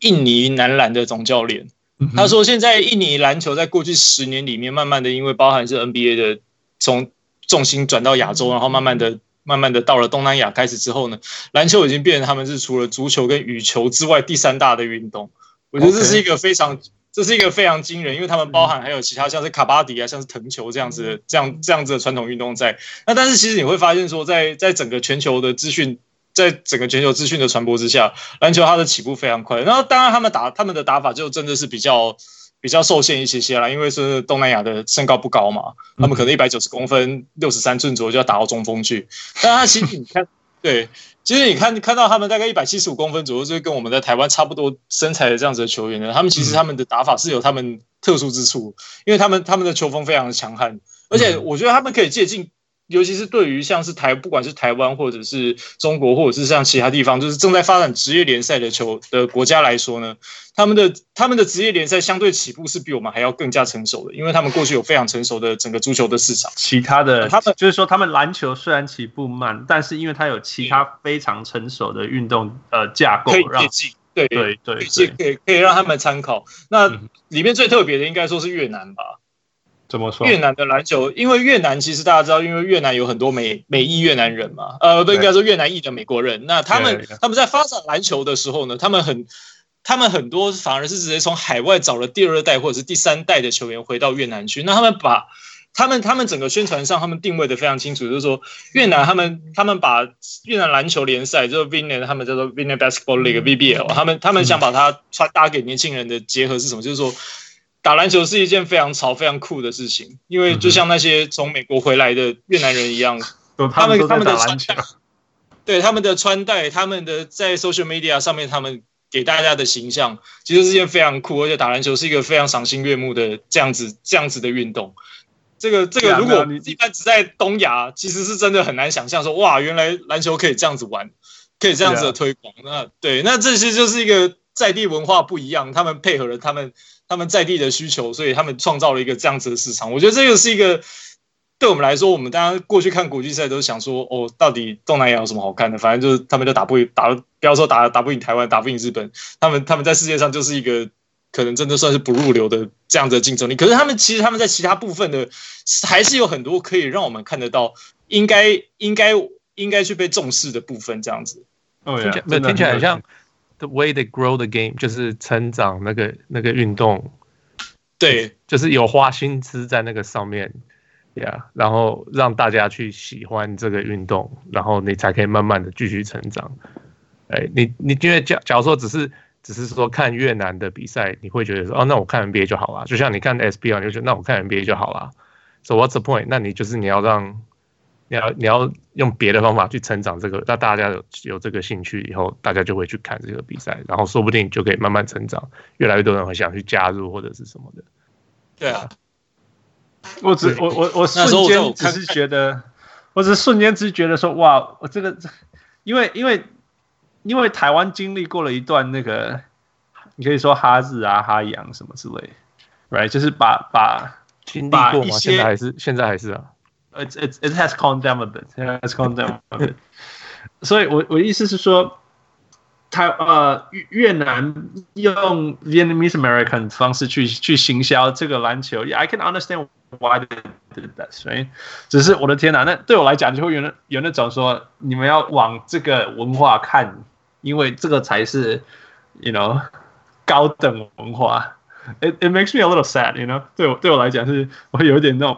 印尼男篮的总教练，他说现在印尼篮球在过去十年里面，慢慢的因为包含是 NBA 的从重心转到亚洲，然后慢慢的、慢慢的到了东南亚开始之后呢，篮球已经变成他们是除了足球跟羽球之外第三大的运动。我觉得这是一个非常，这是一个非常惊人，因为他们包含还有其他像是卡巴迪啊，像是藤球这样子的这样这样子的传统运动在。那但是其实你会发现说，在在整个全球的资讯。在整个全球资讯的传播之下，篮球它的起步非常快。然后当然他们打他们的打法就真的是比较比较受限一些些啦，因为是东南亚的身高不高嘛，他们可能一百九十公分，六十三寸左右就要打到中锋去。但他其实你看，对，其实你看看到他们大概一百七十五公分左右，就是跟我们在台湾差不多身材的这样子的球员呢，他们其实他们的打法是有他们特殊之处，因为他们他们的球风非常的强悍，而且我觉得他们可以借鉴。尤其是对于像是台，不管是台湾或者是中国，或者是像其他地方，就是正在发展职业联赛的球的国家来说呢，他们的他们的职业联赛相对起步是比我们还要更加成熟的，因为他们过去有非常成熟的整个足球的市场。其他的，他们就是说，他们篮球虽然起步慢，但是因为它有其他非常成熟的运动呃架构，可以借鉴，对对对，可以可以让他们参考。那里面最特别的应该说是越南吧。怎么说？越南的篮球，因为越南其实大家知道，因为越南有很多美美裔越南人嘛，呃，不应该说越南裔的美国人。那他们他们在发展篮球的时候呢，他们很他们很多反而是直接从海外找了第二代或者是第三代的球员回到越南去。那他们把他们他们整个宣传上，他们定位的非常清楚，就是说越南他们他们把越南篮球联赛，就是 Vietnam 他们叫做 Vietnam Basketball League VBL，他们他们想把它传达给年轻人的结合是什么？就是说。打篮球是一件非常潮、非常酷的事情，因为就像那些从美国回来的越南人一样，[LAUGHS] 他们他们的穿戴，[LAUGHS] 对他们的穿戴，他们的在 social media 上面，他们给大家的形象，其实是一件非常酷，而且打篮球是一个非常赏心悦目的这样子、这样子的运动。这个这个，如果一般只在东亚，其实是真的很难想象说，哇，原来篮球可以这样子玩，可以这样子的推广。那对，那这些就是一个在地文化不一样，他们配合了他们。他们在地的需求，所以他们创造了一个这样子的市场。我觉得这个是一个对我们来说，我们大家过去看国际赛都是想说，哦，到底东南亚有什么好看的？反正就是他们就打不赢，打不要说打打不赢台湾，打不赢日本，他们他们在世界上就是一个可能真的算是不入流的这样子的竞争力。可是他们其实他们在其他部分的还是有很多可以让我们看得到，应该应该应该去被重视的部分。这样子，哦听起来很像。The way they grow the game 就是成长那个那个运动，对，就是有花心思在那个上面，，yeah, 然后让大家去喜欢这个运动，然后你才可以慢慢的继续成长。哎，你你因为假假如说只是只是说看越南的比赛，你会觉得说哦，那我看 NBA 就好了。就像你看 SBL，你就觉得那我看 NBA 就好了。So what's the point？那你就是你要让你要你要用别的方法去成长这个，那大家有有这个兴趣以后，大家就会去看这个比赛，然后说不定就可以慢慢成长，越来越多人会想去加入或者是什么的。对啊，我只我我我瞬间只是觉得，我只是瞬间只是觉得说哇，我这个因为因为。因为台湾经历过了一段那个，你可以说哈日啊、哈洋什么之类，right？就是把把经历过吗？现在还是现在还是啊 ？It it it has calmed down a bit. It has calmed down a bit. 所以我我意思是说，台呃越南用 Vietnamese American 方式去去行销这个篮球，Yeah, I can understand why they did that, right？只是我的天哪，那对我来讲就会有那有那种说，你们要往这个文化看。因为这个才是，you know，高等文化。It it makes me a little sad，you know。对我对我来讲是，我有一点那种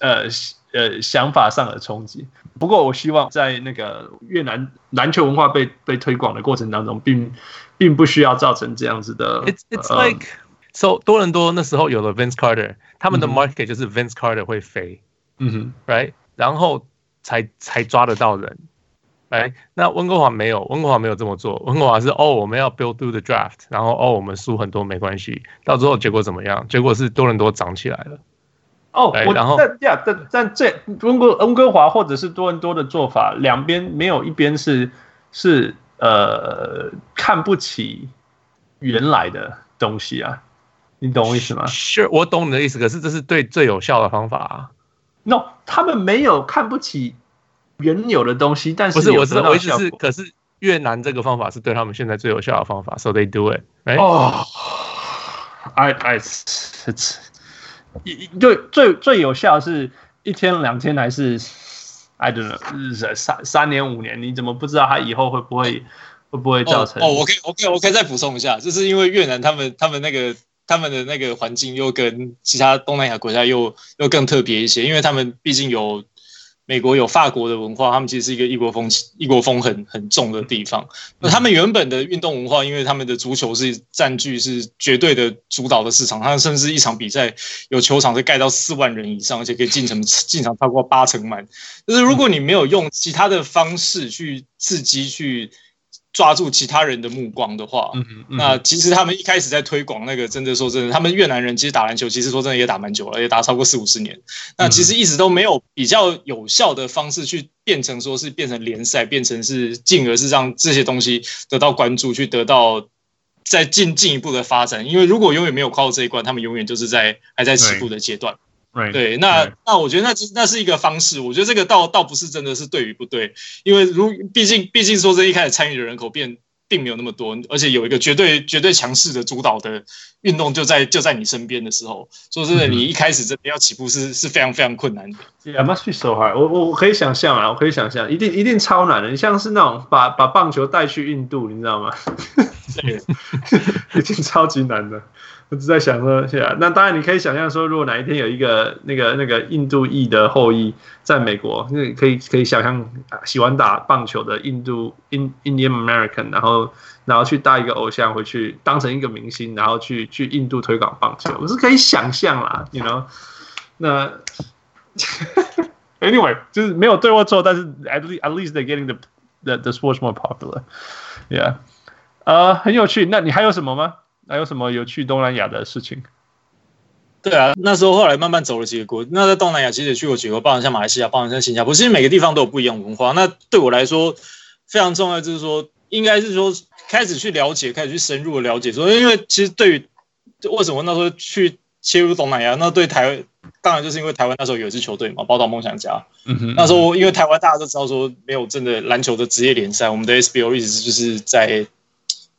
呃 呃想法上的冲击。不过我希望在那个越南篮球文化被被推广的过程当中，并并不需要造成这样子的。It's it's like so 多伦多那时候有了 Vince Carter，他们的 market 就是 Vince Carter 会飞，嗯哼，right，然后才才抓得到人。哎，那温哥华没有，温哥华没有这么做。温哥华是哦，我们要 build through the draft，然后哦，我们输很多没关系。到最后结果怎么样？结果是多伦多涨起来了。哦，我然后但呀，但但这温哥温哥华或者是多伦多的做法，两边没有一边是是呃看不起原来的东西啊，你懂我意思吗？是，我懂你的意思，可是这是对最有效的方法啊。No，他们没有看不起。原有的东西，但是不是我知道，我意思是，可是越南这个方法是对他们现在最有效的方法，so they do it。哦，I I it's 一就最最有效是一天两天还是 I don't know 三三年五年？你怎么不知道他以后会不会会不会造成？哦，我可以我可以我可以再补充一下，就是因为越南他们他们那个他们的那个环境又跟其他东南亚国家又又更特别一些，因为他们毕竟有。美国有法国的文化，他们其实是一个异国风异国风很很重的地方。那他们原本的运动文化，因为他们的足球是占据是绝对的主导的市场，他们甚至一场比赛有球场是盖到四万人以上，而且可以进城 [LAUGHS] 进场超过八成满。就是如果你没有用其他的方式去刺激去。抓住其他人的目光的话，嗯嗯、那其实他们一开始在推广那个，真的说真的，他们越南人其实打篮球，其实说真的也打蛮久了，也打超过四五十年。那其实一直都没有比较有效的方式去变成说是变成联赛，变成是进而是让这些东西得到关注，去得到再进进一步的发展。因为如果永远没有跨过这一关，他们永远就是在还在起步的阶段。Right, 对，那 right. 那我觉得那那是一个方式，我觉得这个倒倒不是真的是对与不对，因为如毕竟毕竟说这一开始参与的人口变并没有那么多，而且有一个绝对绝对强势的主导的运动就在就在你身边的时候，说真的，你一开始真的要起步是是非常非常困难的。Yeah, must be so hard。我我可以想象啊，我可以想象，一定一定超难的。你像是那种把把棒球带去印度，你知道吗？[LAUGHS] 对，[LAUGHS] 已经超级难的。我只在想说，是啊，那当然你可以想象说，如果哪一天有一个那个那个印度裔的后裔在美国，那可以可以想象喜欢打棒球的印度 In Indian American，然后然后去带一个偶像回去当成一个明星，然后去去印度推广棒球，我是可以想象啦，you know，那 anyway 就是没有对或错，但是 at least at least they're getting the the the sports more popular，yeah，呃，很有趣，那你还有什么吗？还有什么有趣东南亚的事情？对啊，那时候后来慢慢走了几个国，那在东南亚其实也去过几个，包含像马来西亚，包含像新加坡，其实每个地方都有不一样的文化。那对我来说非常重要，就是说应该是说开始去了解，开始去深入的了解。说因为其实对于为什么那时候去切入东南亚，那对台湾当然就是因为台湾那时候有一支球队嘛，宝岛梦想家。嗯哼，那时候因为台湾大家都知道说没有真的篮球的职业联赛，我们的 SBO 一直就是在。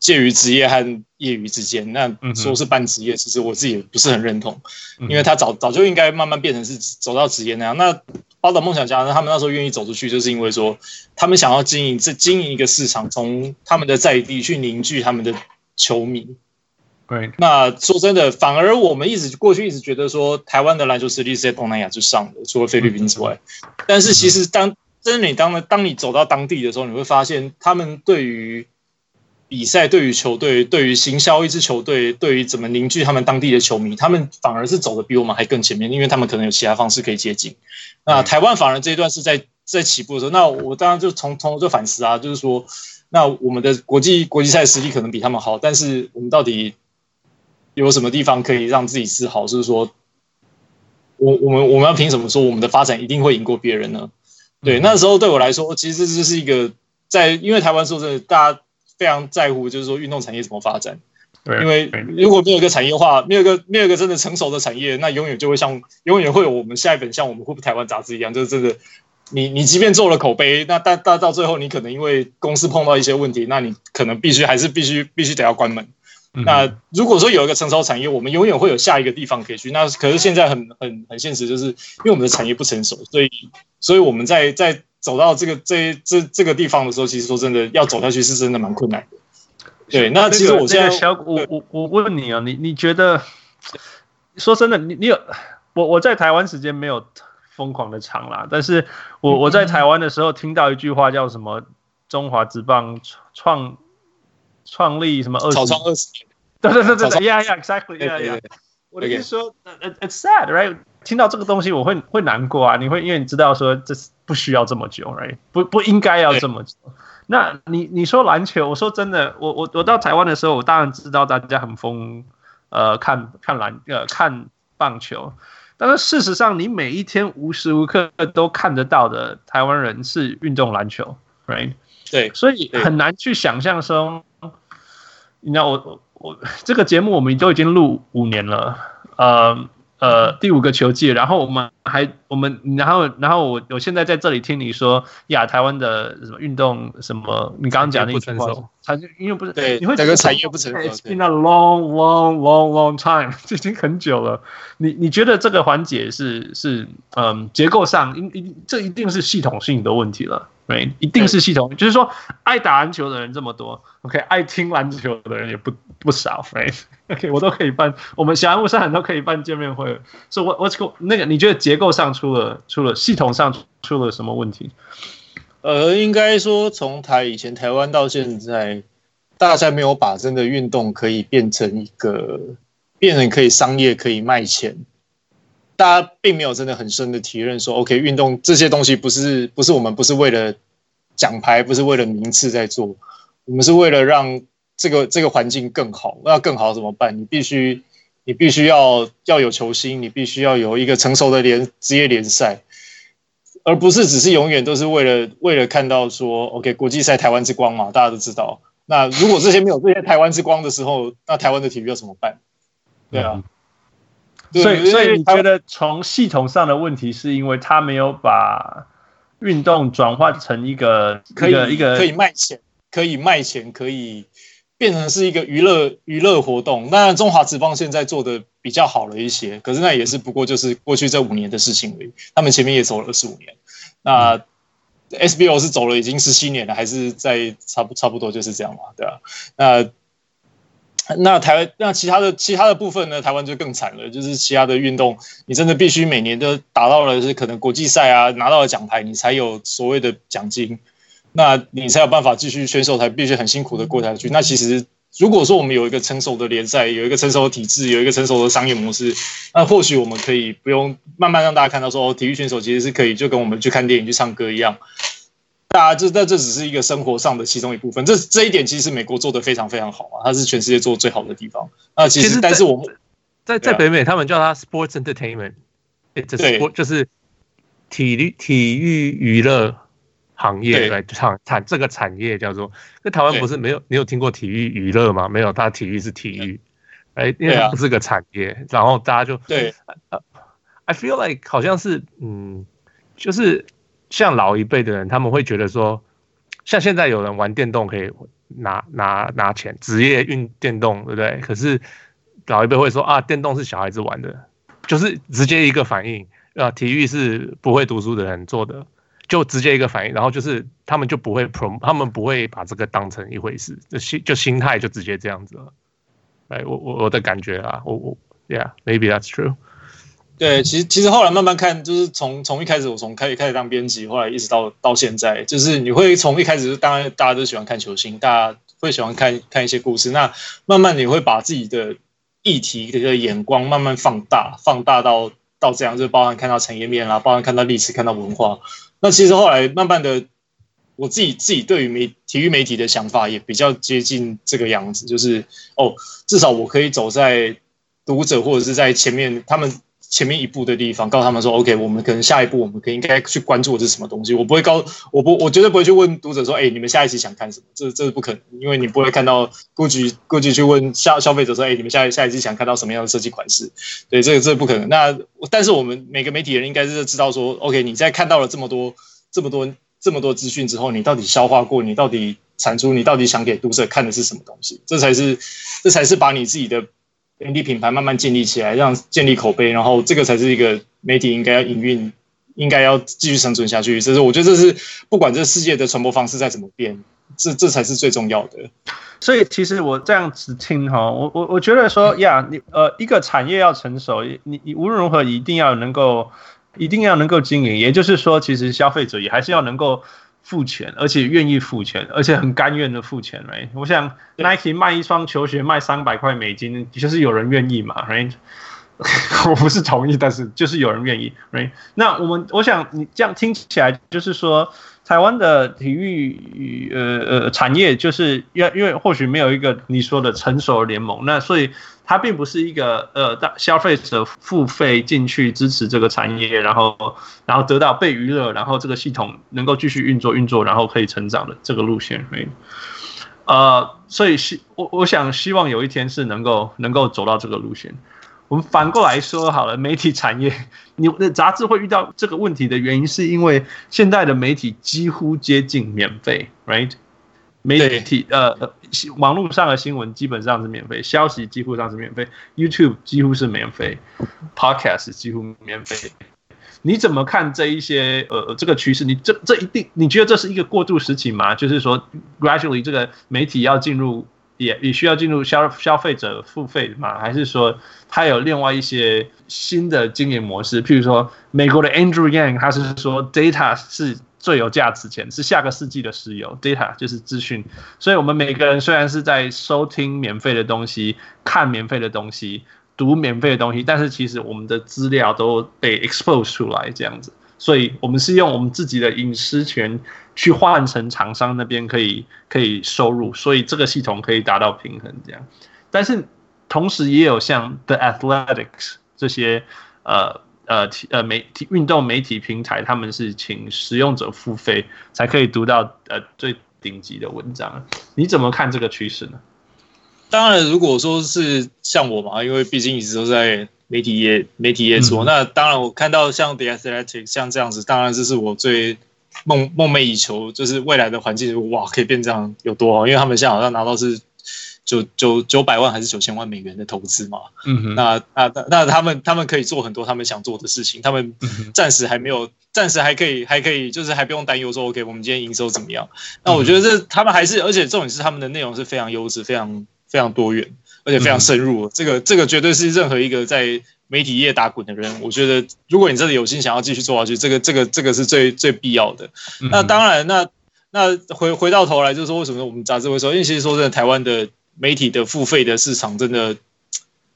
介于职业和业余之间，那说是半职业，其实我自己也不是很认同，因为他早早就应该慢慢变成是走到职业那样。那宝岛梦想家呢，他们那时候愿意走出去，就是因为说他们想要经营这经营一个市场，从他们的在地去凝聚他们的球迷。对，那说真的，反而我们一直过去一直觉得说，台湾的篮球实力是在东南亚之上的，除了菲律宾之外。但是其实当真的你当当你走到当地的时候，你会发现他们对于比赛、对于球队、对于行销一支球队、对于怎么凝聚他们当地的球迷，他们反而是走的比我们还更前面，因为他们可能有其他方式可以接近。那台湾反而这一段是在在起步的时候，那我当然就从从头就反思啊，就是说，那我们的国际国际赛实力可能比他们好，但是我们到底？有什么地方可以让自己自豪？就是说，我我们我们要凭什么说我们的发展一定会赢过别人呢？对，那时候对我来说，其实这是一个在，因为台湾说真的，大家非常在乎，就是说运动产业怎么发展。对，因为如果没有一个产业化，没有一个没有一个真的成熟的产业，那永远就会像永远会有我们下一本像我们会不台湾杂志一样，就是真的，你你即便做了口碑，那但但到最后，你可能因为公司碰到一些问题，那你可能必须还是必须必须得要关门。那如果说有一个成熟产业，我们永远会有下一个地方可以去。那可是现在很很很现实，就是因为我们的产业不成熟，所以所以我们在在走到这个这这这个地方的时候，其实说真的，要走下去是真的蛮困难的。对，那其实我现在小我我我问你啊，你你觉得说真的，你你有我我在台湾时间没有疯狂的长啦，但是我我在台湾的时候听到一句话叫什么？中华职棒创。创立什么二十？创二十年。对对对对对，Yeah Yeah，Exactly，Yeah Yeah。我的意思说，It's sad，right？听到这个东西我会会难过啊。你会因为你知道说这是不需要这么久，right？不不应该要这么久。那你你说篮球，我说真的，我我我到台湾的时候，我当然知道大家很疯，呃，看看篮呃看棒球。但是事实上，你每一天无时无刻都看得到的台湾人是运动篮球，right？对，所以很难去想象说。你知道我我我这个节目我们都已经录五年了，呃呃第五个球季，然后我们还我们然后然后我我现在在这里听你说亚台湾的什么运动什么，你刚刚讲那句话，产业因为不是对，你会整个产业不成熟，It's been a long long long long time，[LAUGHS] 已经很久了。你你觉得这个环节是是嗯结构上，一一这一定是系统性的问题了。对，一定是系统，就是说，爱打篮球的人这么多，OK，爱听篮球的人也不不少，right？OK，[LAUGHS] 我都可以办，我们小安物上很都可以办见面会，所以我我那个，你觉得结构上出了出了系统上出了什么问题？呃，应该说从台以前台湾到现在，大家没有把真的运动可以变成一个变成可以商业可以卖钱。大家并没有真的很深的体认，说 OK，运动这些东西不是不是我们不是为了奖牌，不是为了名次在做，我们是为了让这个这个环境更好。那更好怎么办？你必须你必须要要有球星，你必须要有一个成熟的联职业联赛，而不是只是永远都是为了为了看到说 OK 国际赛台湾之光嘛，大家都知道。那如果这些没有这些台湾之光的时候，那台湾的体育要怎么办？对啊。所以，所以你觉得从系统上的问题，是因为他没有把运动转化成一个可以一个可以卖钱、可以卖钱、可以变成是一个娱乐娱乐活动。那，中华职棒现在做的比较好了一些，可是那也是不过就是过去这五年的事情而已。他们前面也走了二十五年，那 SBO 是走了已经十七年了，还是在差不差不多就是这样嘛？对啊，那。那台湾那其他的其他的部分呢？台湾就更惨了，就是其他的运动，你真的必须每年都达到了是可能国际赛啊，拿到了奖牌，你才有所谓的奖金，那你才有办法继续选手才必须很辛苦的过下去。那其实如果说我们有一个成熟的联赛，有一个成熟的体制，有一个成熟的商业模式，那或许我们可以不用慢慢让大家看到说，哦，体育选手其实是可以就跟我们去看电影、去唱歌一样。大家这那这只是一个生活上的其中一部分，这这一点其实美国做的非常非常好啊，它是全世界做的最好的地方。那其实，其实但是我们在在北美，他们叫它 sports entertainment，对，就是体育体育娱乐行业来产产这个产业叫做。那台湾不是没有，你有听过体育娱乐吗？没有，它体育是体育，哎，因为它不是个产业，然后大家就对，呃，I feel like 好像是嗯，就是。像老一辈的人，他们会觉得说，像现在有人玩电动可以拿拿拿钱，职业运电动，对不对？可是老一辈会说啊，电动是小孩子玩的，就是直接一个反应啊，体育是不会读书的人做的，就直接一个反应，然后就是他们就不会 prom，他们不会把这个当成一回事，就心就心态就直接这样子了。哎，我我我的感觉啊，我我，Yeah，maybe that's true。对，其实其实后来慢慢看，就是从从一开始我从开始开始当编辑，后来一直到到现在，就是你会从一开始当然大家都喜欢看球星，大家会喜欢看看一些故事，那慢慢你会把自己的议题的一个眼光慢慢放大，放大到到这样，就包含看到产业面啦，包含看到历史，看到文化。那其实后来慢慢的，我自己自己对于媒体育媒体的想法也比较接近这个样子，就是哦，至少我可以走在读者或者是在前面他们。前面一步的地方，告诉他们说：“OK，我们可能下一步，我们可以应该去关注的是什么东西。”我不会告，我不，我绝对不会去问读者说：“哎、你们下一期想看什么？”这这是不可能，因为你不会看到估计估计去问消消费者说：“哎、你们下下一期想看到什么样的设计款式？”对，这个这不可能。那但是我们每个媒体人应该是知道说：“OK，你在看到了这么多这么多这么多资讯之后，你到底消化过？你到底产出？你到底想给读者看的是什么东西？这才是这才是把你自己的。” N D 品牌慢慢建立起来，让建立口碑，然后这个才是一个媒体应该要营运，应该要继续生存下去。这是我觉得这是不管这世界的传播方式再怎么变，这这才是最重要的。所以其实我这样子听哈，我我我觉得说呀，你呃一个产业要成熟，你你无论如何一定要能够一定要能够经营，也就是说，其实消费者也还是要能够。付钱，而且愿意付钱，而且很甘愿的付钱，right？我想 Nike 卖一双球鞋卖三百块美金，就是有人愿意嘛，right？[LAUGHS] 我不是同意，但是就是有人愿意，right？那我们我想你这样听起来，就是说。台湾的体育呃呃产业，就是因为因为或许没有一个你说的成熟的联盟，那所以它并不是一个呃大消费者付费进去支持这个产业，然后然后得到被娱乐，然后这个系统能够继续运作运作，然后可以成长的这个路线，呃，所以希我我想希望有一天是能够能够走到这个路线。我们反过来说好了，媒体产业，你的杂志会遇到这个问题的原因，是因为现在的媒体几乎接近免费，right？媒体呃，网络上的新闻基本上是免费，消息几乎上是免费，YouTube 几乎是免费，Podcast 几乎免费。你怎么看这一些呃这个趋势？你这这一定你觉得这是一个过渡时期吗？就是说，gradually 这个媒体要进入。也也需要进入消消费者付费吗？还是说它有另外一些新的经营模式？譬如说，美国的 Andrew Yang 他是说，data 是最有价值钱，是下个世纪的石油。data 就是资讯，所以我们每个人虽然是在收听免费的东西、看免费的东西、读免费的东西，但是其实我们的资料都被 expose 出来这样子。所以我们是用我们自己的隐私权去换成厂商那边可以可以收入，所以这个系统可以达到平衡这样。但是同时也有像 The Athletics 这些呃呃体呃媒体运动媒体平台，他们是请使用者付费才可以读到呃最顶级的文章。你怎么看这个趋势呢？当然，如果说是像我嘛，因为毕竟一直都在。媒体业，媒体业做，那当然，我看到像 The Athletic 像这样子，当然这是我最梦梦寐以求，就是未来的环境，哇，可以变这样有多好？因为他们现在好像拿到是九九九百万还是九千万美元的投资嘛，嗯哼，那那那他们他们可以做很多他们想做的事情，他们暂时还没有，暂时还可以还可以，就是还不用担忧说，OK，我们今天营收怎么样？那我觉得这他们还是，而且重点是他们的内容是非常优质，非常非常多元。而且非常深入，这个这个绝对是任何一个在媒体业打滚的人，我觉得如果你真的有心想要继续做下去，这个这个这个是最最必要的。那当然，那那回回到头来就是说，为什么我们杂志会说？因为其实说真的，台湾的媒体的付费的市场真的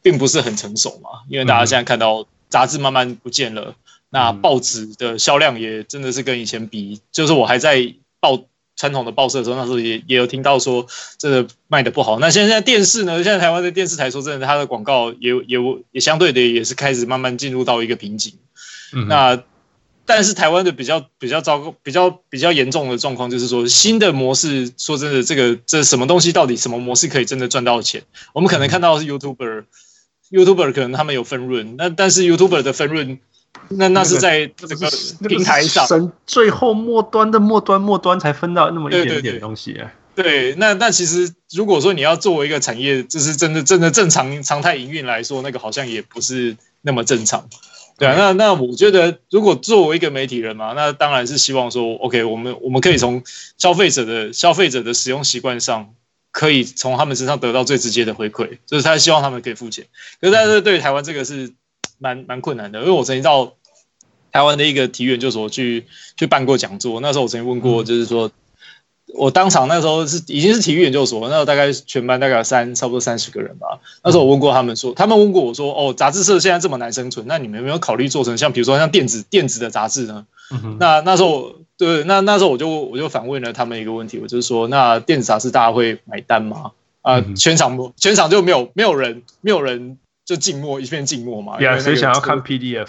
并不是很成熟嘛。因为大家现在看到杂志慢慢不见了，那报纸的销量也真的是跟以前比，就是我还在报。传统的报社的时候，那时候也也有听到说，这个卖的不好。那现在电视呢？现在台湾的电视台说真的，它的广告也也也相对的也是开始慢慢进入到一个瓶颈。嗯、那但是台湾的比较比较糟糕、比较比较严重的状况就是说，新的模式，说真的，这个这什么东西到底什么模式可以真的赚到钱？我们可能看到的是 YouTuber，YouTuber、可能他们有分润，那但是 YouTuber 的分润。那那是在这个平台上，那个、最后末端的末端末端才分到那么一点点东西、对，那那其实如果说你要作为一个产业，就是真的真的正常常态营运来说，那个好像也不是那么正常。对啊，那那我觉得，如果作为一个媒体人嘛，那当然是希望说，OK，我们我们可以从消费者的消费者的使用习惯上，可以从他们身上得到最直接的回馈，就是他希望他们可以付钱。可是但是对于台湾这个是蛮蛮困难的，因为我曾经到台湾的一个体育研究所去去办过讲座，那时候我曾经问过，就是说。我当场那时候是已经是体育研究所，那时候大概全班大概有三差不多三十个人吧。那时候我问过他们说，他们问过我说，哦，杂志社现在这么难生存，那你们有没有考虑做成像比如说像电子电子的杂志呢？嗯、那那时候对，那那时候我就我就反问了他们一个问题，我就是说，那电子杂志大家会买单吗？啊、呃，全场全场就没有没有人没有人就静默一片静默嘛。对啊，谁想要看 PDF？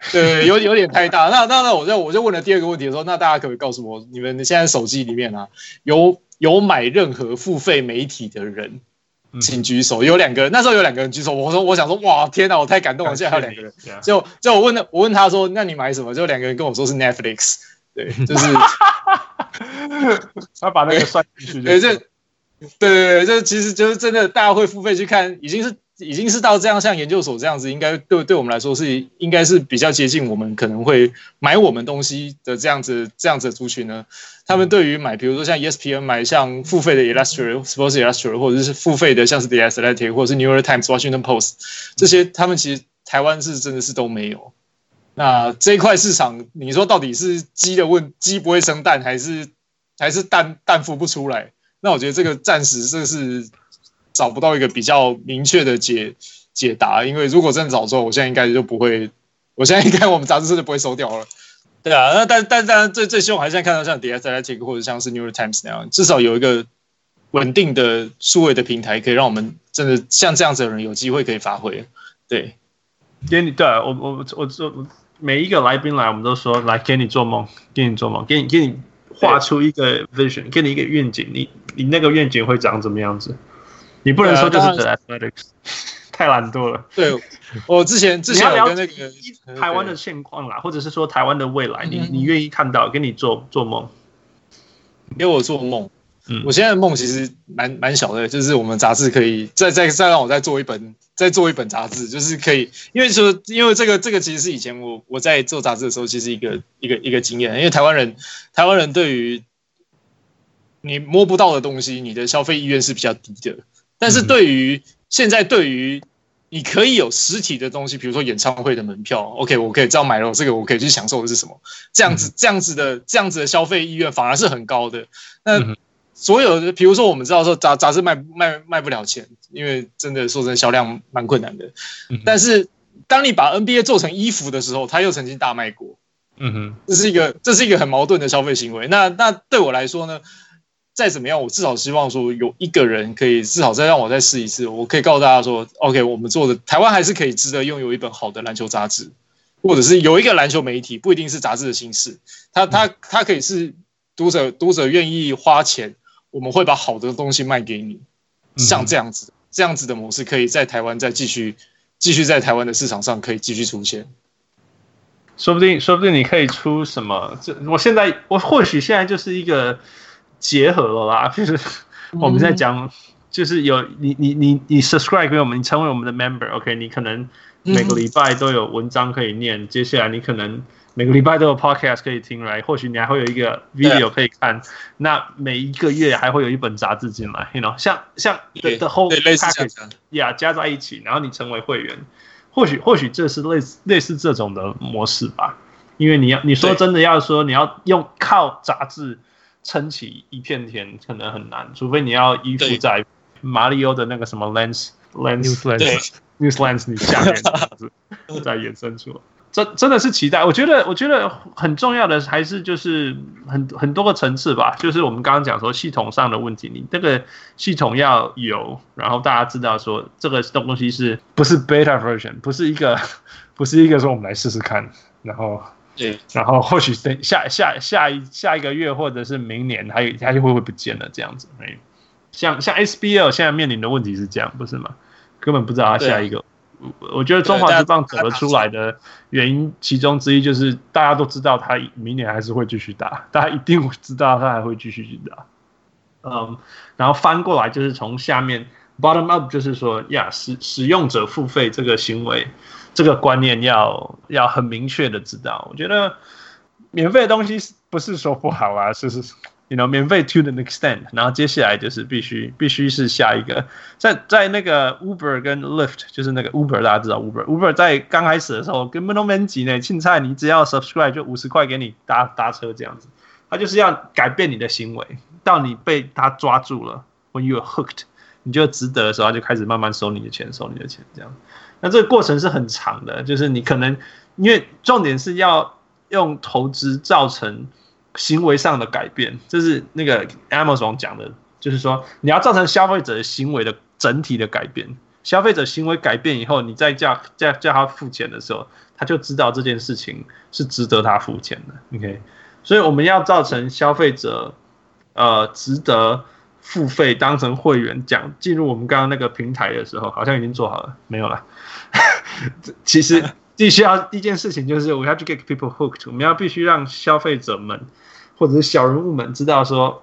[LAUGHS] 对，有有点太大。那那那我就我就问了第二个问题的时候，那大家可不可以告诉我，你们现在手机里面啊，有有买任何付费媒体的人，请举手。有两个人，那时候有两个人举手。我说我想说，哇，天哪，我太感动了。现在还有两个人，[LAUGHS] 就就我问他，我问他说，那你买什么？就两个人跟我说是 Netflix。对，就是 [LAUGHS] 他把那个算进去。对，这对对对，这其实就是真的，大家会付费去看，已经是。已经是到这样，像研究所这样子，应该对对我们来说是应该是比较接近我们可能会买我们东西的这样子这样子的族群呢。他们对于买，比如说像 ESPN 买像付费的 Illustrated Sports Illustrated 或者是付费的像是 The Athletic 或者是 New York Times Washington Post 这些，他们其实台湾是真的是都没有。那这一块市场，你说到底是鸡的问鸡不会生蛋，还是还是蛋蛋孵不出来？那我觉得这个暂时这是。找不到一个比较明确的解解答，因为如果真的找错，我现在应该就不会，我现在应该我们杂志社就不会收掉了。对啊，那但但但最最希望还是看到像 The Athletic 或者像是 New York Times 那样，至少有一个稳定的数位的平台，可以让我们真的像这样子的人有机会可以发挥。对，给你对啊我我我我每一个来宾来，我们都说来给你做梦，给你做梦，给你给你画出一个 vision，给你一个愿景，你你那个愿景会长怎么样子？你不能说就是 The Athletics，太懒惰了。对，我之前之前有跟那个台湾的现况啦，或者是说台湾的未来，你你愿意看到，跟你做做梦，给我做梦。嗯，我现在的梦其实蛮蛮小的，就是我们杂志可以再再再让我再做一本，再做一本杂志，就是可以，因为说因为这个这个其实是以前我我在做杂志的时候，其实一个一个一个经验，因为台湾人台湾人对于你摸不到的东西，你的消费意愿是比较低的。但是对于现在，对于你可以有实体的东西，比如说演唱会的门票，OK，我可以这样买了，这个我可以去享受的是什么？这样子，这样子的，这样子的消费意愿反而是很高的。那所有的，比如说我们知道说杂杂志卖卖卖不了钱，因为真的说真的销量蛮困难的。但是当你把 NBA 做成衣服的时候，它又曾经大卖过。嗯哼，这是一个这是一个很矛盾的消费行为。那那对我来说呢？再怎么样，我至少希望说有一个人可以至少再让我再试一次。我可以告诉大家说，OK，我们做的台湾还是可以值得拥有一本好的篮球杂志，或者是有一个篮球媒体，不一定是杂志的形式，它它它可以是读者读者愿意花钱，我们会把好的东西卖给你，像这样子这样子的模式，可以在台湾再继续继续在台湾的市场上可以继续出现。说不定说不定你可以出什么？这我现在我或许现在就是一个。结合了啦，[LAUGHS] 就是我们在讲，就是有你你你你 subscribe 给我们，你成为我们的 member，OK？、Okay? 你可能每个礼拜都有文章可以念，嗯、接下来你可能每个礼拜都有 podcast 可以听来，或许你还会有一个 video 可以看，对那每一个月还会有一本杂志进来，you know？像像 the, the whole package，yeah，加在一起，然后你成为会员，或许或许这是类似类似这种的模式吧，因为你要你说真的要说你要用靠杂志。撑起一片天可能很难，除非你要依附在马里奥的那个什么 lens lens lens news lens 你下面这样子 [LAUGHS] 再衍生出来。真真的是期待，我觉得我觉得很重要的还是就是很很多个层次吧，就是我们刚刚讲说系统上的问题，你这个系统要有，然后大家知道说这个东西是不是 beta version，不是一个不是一个说我们来试试看，然后。对，然后或许等下下下一下一个月，或者是明年，还有它就会不会不见了这样子？哎，像像 SBL 现在面临的问题是这样，不是吗？根本不知道它下一个。我觉得中华职棒走得出来的原因，其中之一就是大家都知道它明年还是会继续打，大家一定会知道它还会继续去打。嗯，然后翻过来就是从下面 bottom up，就是说呀，使使用者付费这个行为。这个观念要要很明确的知道，我觉得免费的东西不是说不好啊，是是，you know，免费 to the extent，然后接下来就是必须必须是下一个，在在那个 Uber 跟 Lyft，就是那个 Uber 大家知道 Uber，Uber 在刚开始的时候根本都没几呢，青菜你只要 subscribe 就五十块给你搭搭车这样子，他就是要改变你的行为，到你被他抓住了，when you are hooked，你就值得的时候，他就开始慢慢收你的钱，收你的钱这样，那这个过程是很长的，就是你可能因为重点是要用投资造成。行为上的改变，这是那个 Amazon 讲的，就是说你要造成消费者的行为的整体的改变。消费者行为改变以后，你再叫叫叫他付钱的时候，他就知道这件事情是值得他付钱的。OK，所以我们要造成消费者呃值得付费，当成会员讲进入我们刚刚那个平台的时候，好像已经做好了，没有了。[LAUGHS] 其实必须要一件事情就是，we have to get people hooked。我们要必须让消费者们。或者是小人物们知道说，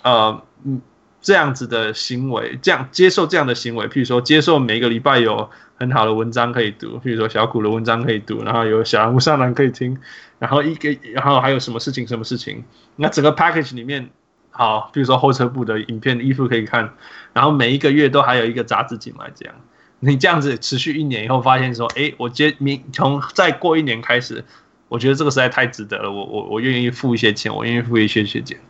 呃，嗯，这样子的行为，这样接受这样的行为，譬如说接受每个礼拜有很好的文章可以读，譬如说小古的文章可以读，然后有小人物上篮可以听，然后一个，然后还有什么事情什么事情，那整个 package 里面，好，比如说后车部的影片、衣服可以看，然后每一个月都还有一个杂志进来，这样，你这样子持续一年以后，发现说，哎，我接明从再过一年开始。我觉得这个实在太值得了，我我我愿意付一些钱，我愿意付一些钱。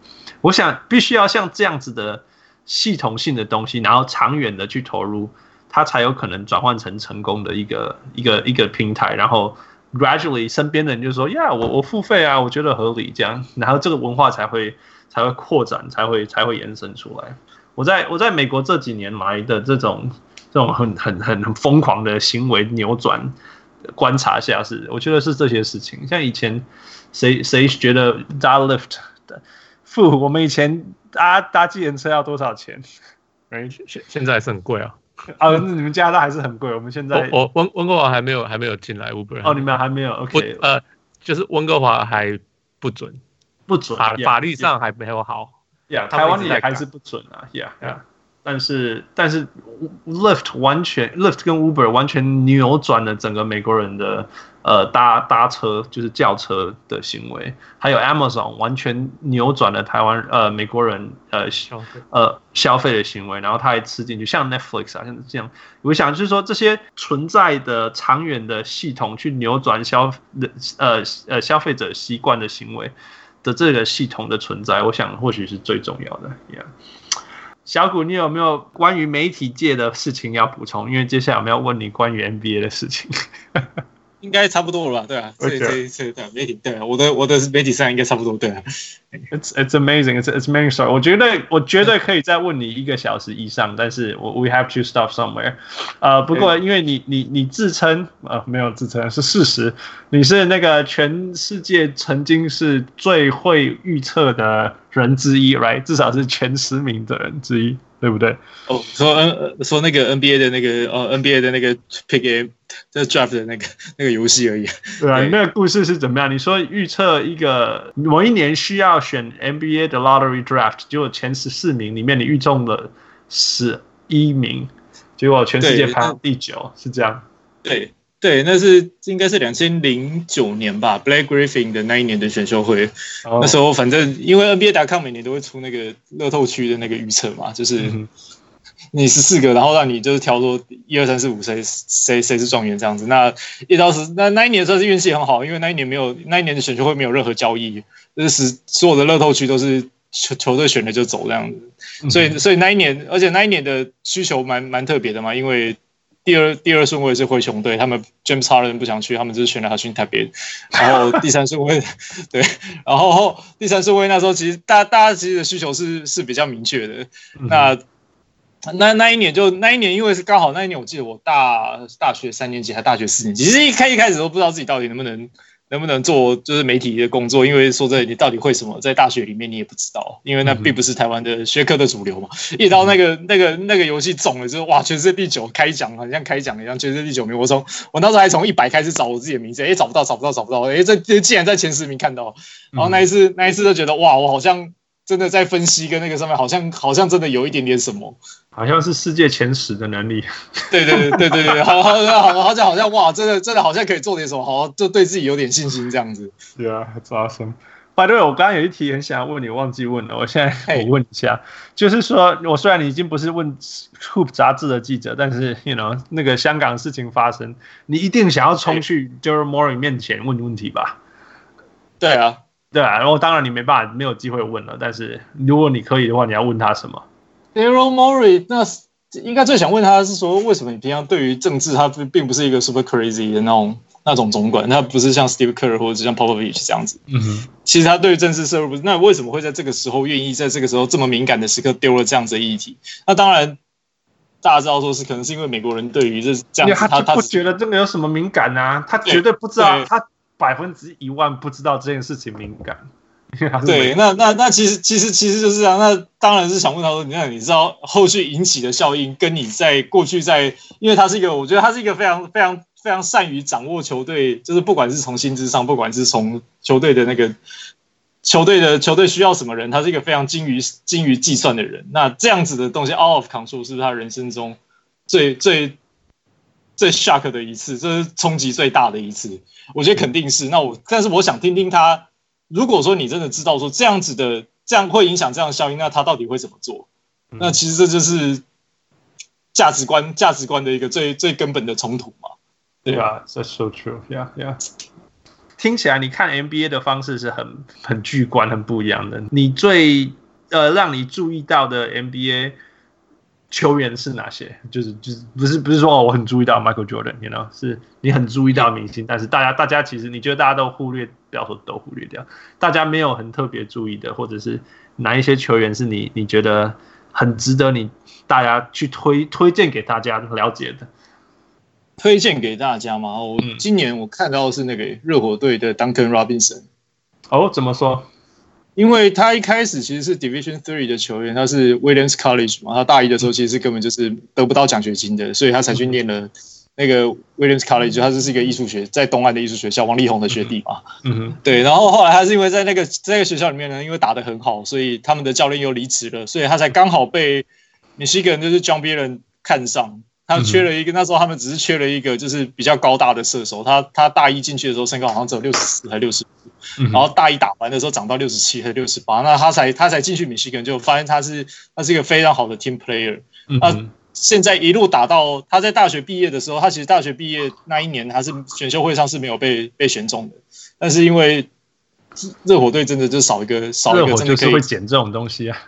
我想必须要像这样子的系统性的东西，然后长远的去投入，它才有可能转换成成功的一个一个一个平台。然后 gradually 身边的人就说：“呀，我我付费啊，我觉得合理。”这样，然后这个文化才会才会扩展，才会才会延伸出来。我在我在美国这几年来的这种这种很很很很疯狂的行为扭转。观察下是，我觉得是这些事情。像以前谁谁觉得搭 lift 的付我们以前搭搭计程车要多少钱？现现在还是很贵啊。啊，你们加拿大还是很贵。我们现在我温温哥华还没有还没有进来 Uber。哦，你们还没有？OK，呃，就是温哥华还不准，不准法法律上还没有好。呀，台湾也还是不准啊。呀呀。但是，但是，Lyft 完全，Lyft 跟 Uber 完全扭转了整个美国人的呃搭搭车就是叫车的行为，还有 Amazon 完全扭转了台湾呃美国人呃消呃消费的行为，然后他还吃进去，像 Netflix 啊，像这样，我想就是说这些存在的长远的系统去扭转消呃呃消费者习惯的行为的这个系统的存在，我想或许是最重要的，Yeah。小谷，你有没有关于媒体界的事情要补充？因为接下来我们要问你关于 NBA 的事情。应该差不多了吧？对啊，这这这对媒体对啊，我的我的媒体上应该差不多对啊。It's it's amazing, it's it's amazing story。我绝对我绝对可以再问你一个小时以上，但是我 we have to stop somewhere。呃，不过因为你你你自称呃没有自称是事实，你是那个全世界曾经是最会预测的人之一，right？至少是前十名的人之一。对不对？哦，说 N 说那个 NBA 的那个哦 NBA 的那个 Pick 这 Draft 的那个那个游戏而已。对啊，你那个故事是怎么样？你说预测一个某一年需要选 NBA 的 Lottery Draft，结果前十四名里面你预中了十一名，结果全世界排第九，是这样？对。对，那是应该是两千零九年吧，Blake Griffin 的那一年的选秀会。Oh. 那时候反正因为 NBA.com 每年都会出那个乐透区的那个预测嘛，就是你十四个，然后让你就是挑出一二三四五谁谁谁是状元这样子。那一到十那那一年算是运气很好，因为那一年没有那一年的选秀会没有任何交易，就是所有的乐透区都是球球队选了就走这样子。所以所以那一年，而且那一年的需求蛮蛮特别的嘛，因为。第二第二顺位是灰熊队，他们 James Harden 不想去，他们就是选了他去台北。然后第三顺位，[LAUGHS] 对，然后第三顺位那时候其实大大家其实的需求是是比较明确的。那那那一年就那一年，因为是刚好那一年，我记得我大大学三年级还大学四年级，其实一开一开始都不知道自己到底能不能。能不能做就是媒体的工作？因为说这你到底会什么？在大学里面你也不知道，因为那并不是台湾的学科的主流嘛。一到那个那个那个游戏中了，就是哇，全世界第九开奖，好像开奖一样，全世界第九名。我从我那时候还从一百开始找我自己的名字，哎，找不到，找不到，找不到，哎，这这竟然在前十名看到。然后那一次那一次就觉得哇，我好像真的在分析跟那个上面，好像好像真的有一点点什么。好像是世界前十的能力，对对对对对对，好好好好像好像哇，真的真的好像可以做点什么，好就对自己有点信心这样子。对啊，很 awesome。By the way，我刚刚有一题很想要问你，忘记问了，我现在我问一下，就是说我虽然你已经不是问 Hoop 杂志的记者，但是 you know 那个香港事情发生，你一定想要冲去 Daryl Morey 面前问问题吧？对啊，对啊，然后当然你没办法，没有机会问了，但是如果你可以的话，你要问他什么？Daryl Morey，那应该最想问他的是说，为什么你平常对于政治，他并不是一个 super crazy 的那种。那种总管，他不是像 Steve Kerr 或者是像 Popovich 这样子。嗯哼，其实他对于政治涉入不是。那为什么会在这个时候愿意在这个时候这么敏感的时刻丢了这样子的议题？那当然，大家知道说是可能是因为美国人对于这这样子，他他不觉得这个有什么敏感啊？他绝对不知道，他百分之一万不知道这件事情敏感。[LAUGHS] 对，那那那其实其实其实就是这样。那当然是想问他说，你看你知道后续引起的效应，跟你在过去在，因为他是一个，我觉得他是一个非常非常。非常善于掌握球队，就是不管是从薪资上，不管是从球队的那个球队的球队需要什么人，他是一个非常精于精于计算的人。那这样子的东西，out of control 是不是他人生中最最最 shock 的一次？这是冲击最大的一次，我觉得肯定是。那我但是我想听听他，如果说你真的知道说这样子的这样会影响这样的效应，那他到底会怎么做？那其实这就是价值观价值观的一个最最根本的冲突嘛。对啊，That's so true. Yeah, yeah. 听起来你看 NBA 的方式是很很巨观、很不一样的。你最呃让你注意到的 NBA 球员是哪些？就是就是不是不是说我很注意到 Michael Jordan，you know，是你很注意到明星，但是大家大家其实你觉得大家都忽略，不要说都忽略掉，大家没有很特别注意的，或者是哪一些球员是你你觉得很值得你大家去推推荐给大家了解的。推荐给大家嘛？我今年我看到的是那个热火队的 Duncan Robinson。哦，怎么说？因为他一开始其实是 Division Three 的球员，他是 Williams College 嘛。他大一的时候其实是根本就是得不到奖学金的，所以他才去念了那个 Williams College。他就是一个艺术学，在东岸的艺术学校，王力宏的学弟嘛。嗯哼。对，然后后来他是因为在那个在那个学校里面呢，因为打得很好，所以他们的教练又离职了，所以他才刚好被 Michigan 就是 John Beilein 看上。他缺了一个，那时候他们只是缺了一个，就是比较高大的射手。他他大一进去的时候身高好像只有六十四还六十五，然后大一打完的时候长到六十七还六十八。那他才他才进去米西根，就发现他是他是一个非常好的 team player。那现在一路打到他在大学毕业的时候，他其实大学毕业那一年他是选秀会上是没有被被选中的，但是因为热火队真的就少一个少一个真的可以会捡这种东西啊。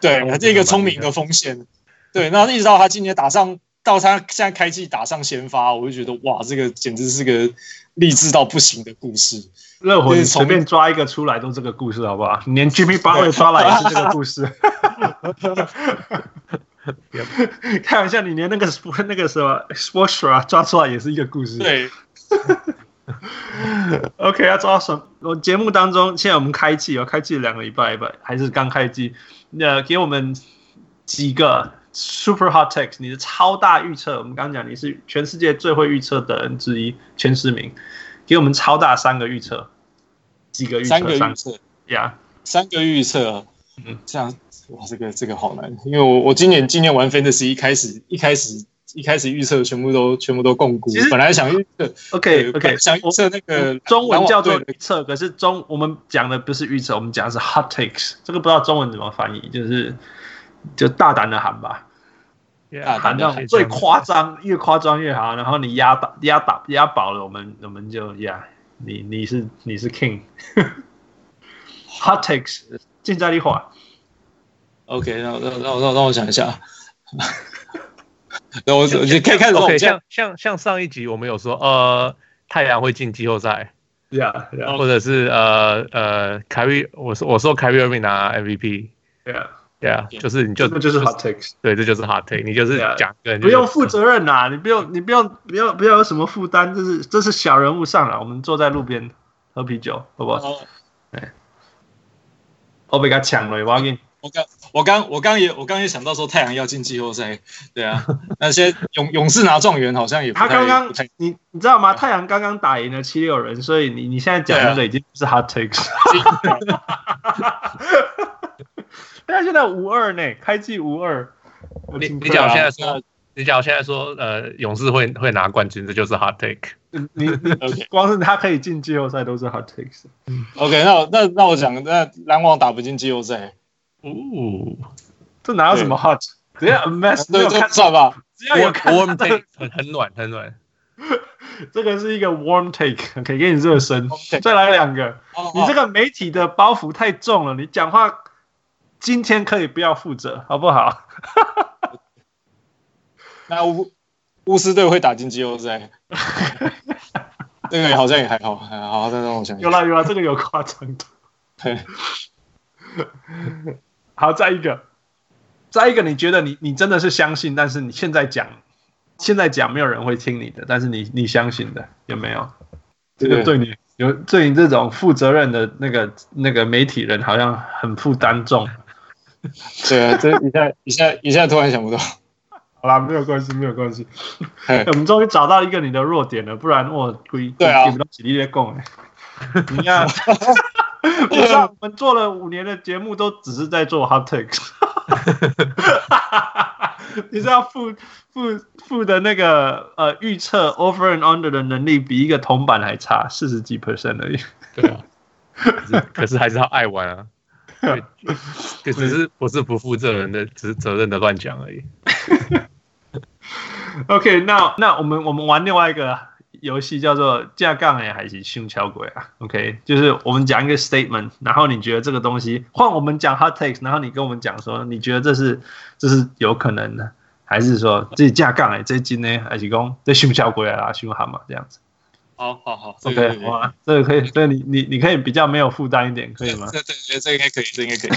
对，他这个聪明的风险。对，那一直到他今年打上。到他现在开季打上先发，我就觉得哇，这个简直是个励志到不行的故事。热火随便抓一个出来都这个故事，好不好？连 Jimmy Butler 抓来也是这个故事。[LAUGHS] 开玩笑，你连那个那个什么 Spoelstra 抓出来也是一个故事。对。OK，要抓什么？我节目当中，现在我们开季哦，开季两个礼拜吧，还是刚开季？那给我们几个。Super Hot Takes，你的超大预测，我们刚刚讲你是全世界最会预测的人之一，前十名，给我们超大三个预测，几个预测？三个预测，呀，三个预测，嗯，这样哇，这个这个好难，因为我我今年今年玩 Fantasy 一开始一开始一开始预测全部都全部都摃龟，本来想预测，OK OK，想预测那个中文叫做预测，可是中我们讲的不是预测，我们讲的是 Hot Takes，这个不知道中文怎么翻译，就是。就大胆的喊吧，喊到最夸张，越夸张越好。然后你压倒、压倒、压倒了，我们我们就呀，你你是你是 King，Hot [LAUGHS] takes，尽在你话。OK，让让让让让我想一下。[LAUGHS] 那我你可以开始 OK，像像像上一集我们有说，呃，太阳会进季后赛，Yeah，或者是呃呃，凯瑞，我说我说凯瑞会拿 MVP，Yeah。对啊，就是你就这就是 hot takes，对，这就是 hot take，你就是讲个人，不用负责任呐，你不用，你不用，不要，不要有什么负担，这是这是小人物上来，我们坐在路边喝啤酒，好不好？哎，我被他抢了，我给你，我刚，我刚也，我刚也想到说太阳要进季后赛，对啊，[LAUGHS] 那些勇勇士拿状元好像也，他刚刚，你你知道吗？太阳刚刚打赢了七六人，所以你你现在讲的已经不是 hot takes。[LAUGHS] 他现在五二呢，开季五二。你你讲现在说你假如现在说呃勇士会会拿冠军，这就是 hot take。[LAUGHS] 你你光是他可以进季后赛都是 hot takes。OK，那那那我讲，那篮网打不进季后赛，哦，这哪有什么 hot？只要 mess 对，这算吧。只要有看 warm take，很很暖很暖。[LAUGHS] 这个是一个 warm take，可以给你热身。再来两个，你这个媒体的包袱太重了，你讲话今天可以不要负责，好不好？[LAUGHS] 那巫巫师队会打进季后赛，这个好像也还好，还好。再让我想想，有啦有啦，这个有夸张的。对，[LAUGHS] 好，再一个，再一个，你觉得你你真的是相信，但是你现在讲。现在讲没有人会听你的，但是你你相信的有没有？这个对你有对你这种负责任的那个那个媒体人好像很负担重。[LAUGHS] 对啊，这一下一下一下突然想不到。[LAUGHS] 好啦，没有关系，没有关系。[LAUGHS] 我们终于找到一个你的弱点了，不然我归对啊，你们起立来供哎。你看，不知道我们做了五年的节目，都只是在做 hot takes。[LAUGHS] 你知道负负负的那个呃预测 over and under 的能力比一个铜板还差，四十几 percent 而已。对啊，可是，还是要爱玩啊。对，只是不是不负责任的，只是责任的乱讲而已。[LAUGHS] OK，那那我们我们玩另外一个游戏叫做架杠哎还是胸敲鬼啊？OK，就是我们讲一个 statement，然后你觉得这个东西换我们讲 hot takes，然后你跟我们讲说你觉得这是这是有可能的，还是说这是架杠哎这斤呢还是讲这胸敲鬼啊胸蛤蟆这样子？好好好，OK，哇，这个可以，所以你你你可以比较没有负担一点，可以吗？这这这应该可以，这应该可以。